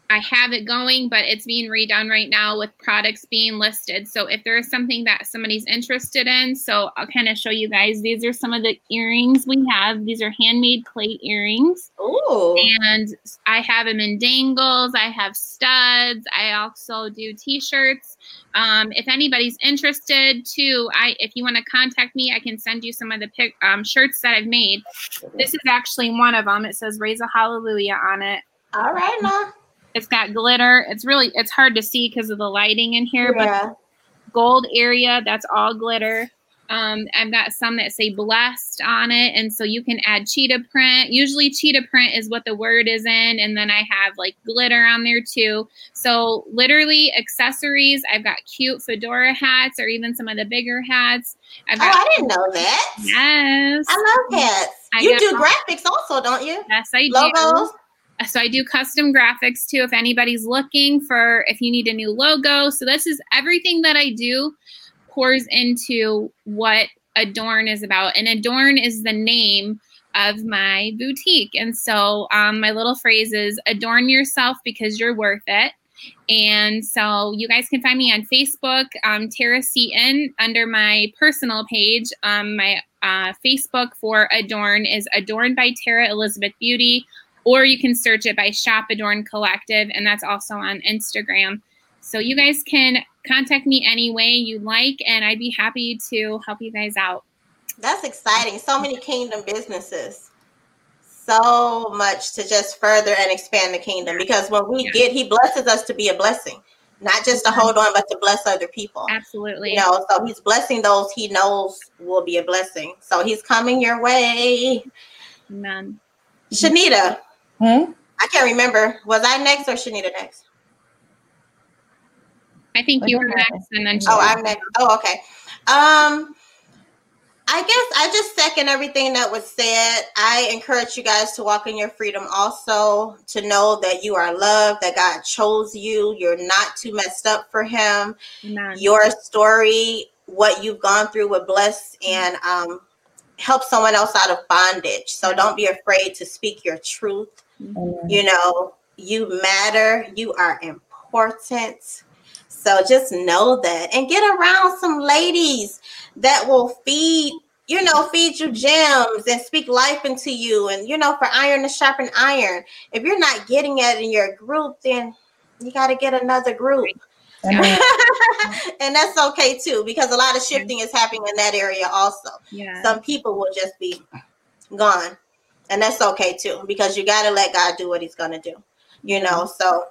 I have it going, but it's being redone right now with products being listed. So if there is something that somebody's interested in, so I'll kind of show you guys. These are some of the earrings we have. These are handmade clay earrings. Oh. And I have them in dangles. I have studs. I also do t-shirts. Um, if anybody's interested too, I if you want to contact me, I can send you some of the pic, um, shirts that I've made. This is actually one of them. It says "Raise a Hallelujah" on it. All right now. It's got glitter. It's really it's hard to see because of the lighting in here, but gold area that's all glitter. Um, I've got some that say blessed on it, and so you can add cheetah print. Usually, cheetah print is what the word is in, and then I have like glitter on there too. So, literally, accessories. I've got cute fedora hats, or even some of the bigger hats. I've Oh, I didn't know that. yes, I love hats. I You got- do graphics also, don't you? yes, I do. So I do custom graphics too. If anybody's looking for, if you need a new logo, so this is everything that I do pours into what Adorn is about, and Adorn is the name of my boutique. And so um, my little phrase is adorn yourself because you're worth it. And so you guys can find me on Facebook, um, Tara Seaton, under my personal page. Um, my uh, Facebook for Adorn is Adorned by Tara Elizabeth Beauty or you can search it by Shop Adorn Collective, and that's also on Instagram. So you guys can contact me any way you like, and I'd be happy to help you guys out. That's exciting. So many kingdom businesses. So much to just further and expand the kingdom because when we Yeah. get, he blesses us to be a blessing, not just to hold on, but to bless other people. Absolutely. You know, so he's blessing those he knows will be a blessing. So he's coming your way. Amen. Shanita, Hmm? I can't remember. Was I next or Shanita next? I think you were Okay. next, and then Oh, I'm next. Oh, okay. Um, I guess I just second everything that was said. I encourage you guys to walk in your freedom also, to know that you are loved, that God chose you. You're not too messed up for Him. Amen. Your story, what you've gone through, would bless and um, help someone else out of bondage. So don't be afraid to speak your truth. Mm-hmm. You know, you matter, you are important. So just know that and get around some ladies that will feed, you know, feed you gems and speak life into you. And, you know, for iron to sharpen iron. If you're not getting it in your group, then you got to get another group. And that's okay too, because a lot of shifting is happening in that area also Yeah. some people will just be gone and that's okay too because you got to let god do what he's going to do you know? So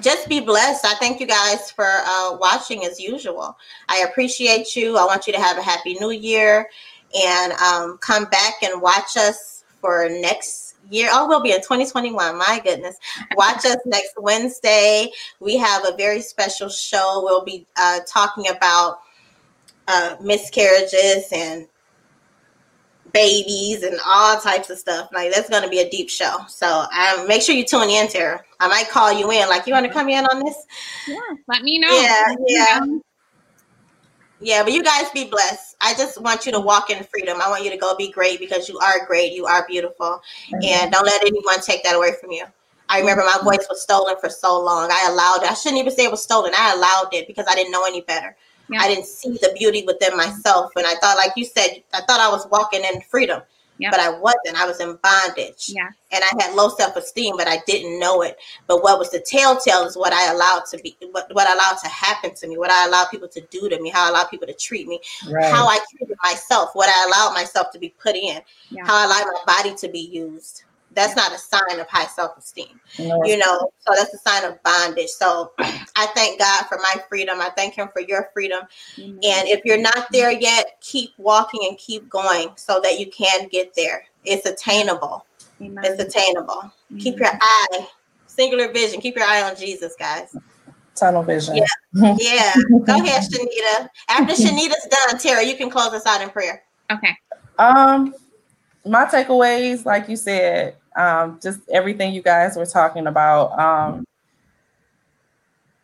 just be blessed. I thank you guys for uh, watching as usual. I appreciate you. I want you to have a happy new year and um, come back and watch us for next year. Oh we'll be in 2021 my goodness. Watch us next wednesday. We have a very special show. We'll be uh, talking about uh, miscarriages and babies and all types of stuff. Like that's going to be a deep show. So um, make sure you tune in, Tara. I might call you in. Like you want to come in on this? yeah. Let me know. Yeah, yeah. know. Yeah, but you guys be blessed. I just want you to walk in freedom. I want you to go be great because you are great. You are beautiful. Mm-hmm. And don't let anyone take that away from you. I remember my mm-hmm. voice was stolen for so long. I allowed it. I shouldn't even say it was stolen. I allowed it because I didn't know any better. Yeah. I didn't see the beauty within myself. And I thought, like you said, I thought I was walking in freedom. Yeah. But I wasn't. I was in bondage. Yeah. And I had low self-esteem, but I didn't know it. But what was the telltale is what I allowed to be, what, what I allowed to happen to me, what I allowed people to do to me, how I allowed people to treat me, Right. how I treated myself, what I allowed myself to be put in, Yeah. how I allowed my body to be used. That's not a sign of high self-esteem No, you know? So that's a sign of bondage. So i thank god for my freedom. I thank him for your freedom. Amen. and if you're not there yet keep walking and keep going so that you can get there. It's attainable. Amen. it's attainable. Keep your eye singular vision. Keep your eye on jesus guys. Tunnel vision. Yeah. yeah. Go ahead shanita. After shanita's done tara you can close us out in prayer. Okay. Um, my takeaways, like you said, um, just everything you guys were talking about. Um,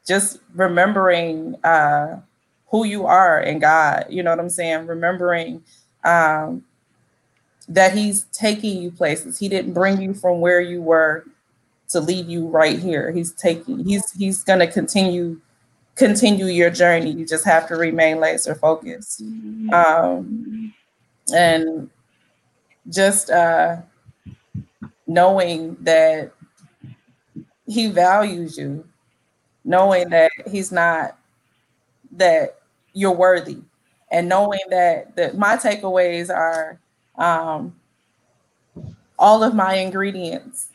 just remembering uh, who you are in God. You know what I'm saying? Remembering um, that He's taking you places. He didn't bring you from where you were to leave you right here. He's taking. He's He's going to continue continue your journey. You just have to remain laser focused. Um, and just uh, knowing that he values you, knowing that he's not that you're worthy, and knowing that that my takeaways are um, all of my ingredients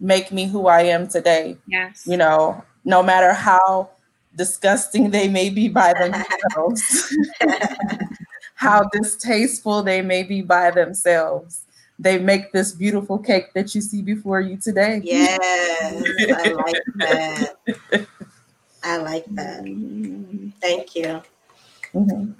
make me who I am today. Yes. You know, no matter how disgusting they may be by themselves, how distasteful they may be by themselves, they make this beautiful cake that you see before you today. Yes, I like that. I like that. Thank you. Mm-hmm.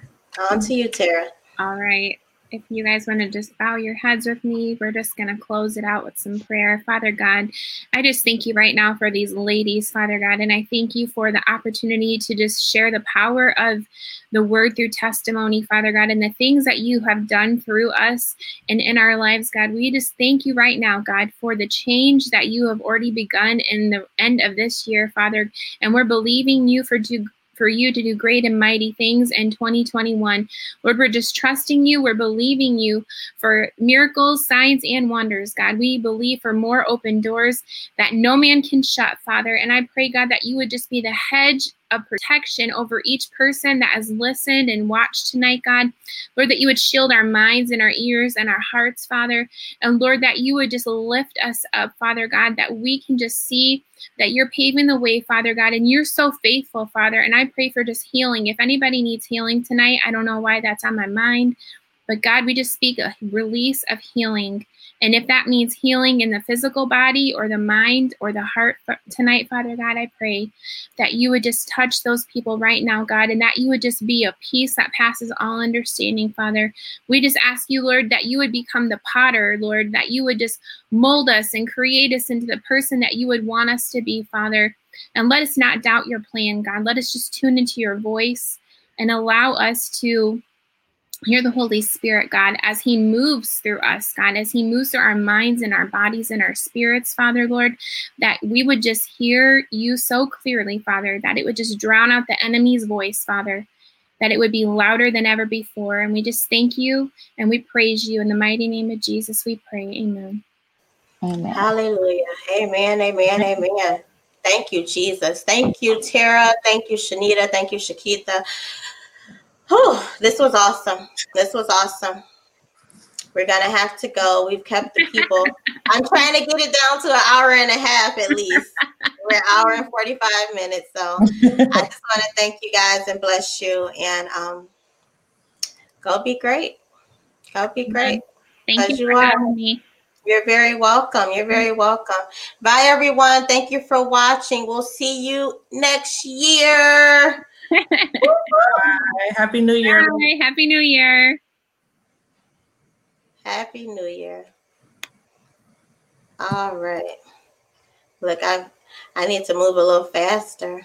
On to you, Tara. All right. If you guys want to just bow your heads with me, we're just going to close it out with some prayer. Father God, I just thank you right now for these ladies, Father God, and I thank you for the opportunity to just share the power of the word through testimony, Father God, and the things that you have done through us and in our lives, God. We just thank you right now, God, for the change that you have already begun in the end of this year, Father. And we're believing you for for you to do great and mighty things in 2021. Lord, we're just trusting you. We're believing you for miracles, signs, and wonders, God. We believe for more open doors that no man can shut, Father. And I pray, God, that you would just be the hedge of protection over each person that has listened and watched tonight, God. Lord, that you would shield our minds and our ears and our hearts, Father. And Lord, that you would just lift us up, Father God, that we can just see that you're paving the way, Father God, and you're so faithful, Father. And I pray for just healing. If anybody needs healing tonight, I don't know why that's on my mind, but God, we just speak a release of healing. And if that means healing in the physical body or the mind or the heart tonight, Father God, I pray that you would just touch those people right now, God, and that you would just be a peace that passes all understanding, Father. We just ask you, Lord, that you would become the potter, Lord, that you would just mold us and create us into the person that you would want us to be, Father. And let us not doubt your plan, God. Let us just tune into your voice and allow us to hear the Holy Spirit, God, as He moves through us, God, as He moves through our minds and our bodies and our spirits, Father, Lord, that we would just hear you so clearly, Father, that it would just drown out the enemy's voice, Father, that it would be louder than ever before. And we just thank you and we praise you. In the mighty name of Jesus, we pray. Amen. Amen. Hallelujah. Amen. Amen. Amen. Thank you, Jesus. Thank you, Tara. Thank you, Shanita. Thank you, Shakita. Oh, this was awesome. This was awesome. We're gonna have to go. We've kept the people. I'm trying to get it down to an hour and a half at least. We're an hour and 45 minutes. So I just want to thank you guys and bless you. And um go be great. Go be great. Thank you you for having me. You're very welcome. You're very welcome. Bye, everyone. Thank you for watching. We'll see you next year. Happy New Year. Bye. Happy New Year. Happy New Year. All right. Look, I I need to move a little faster.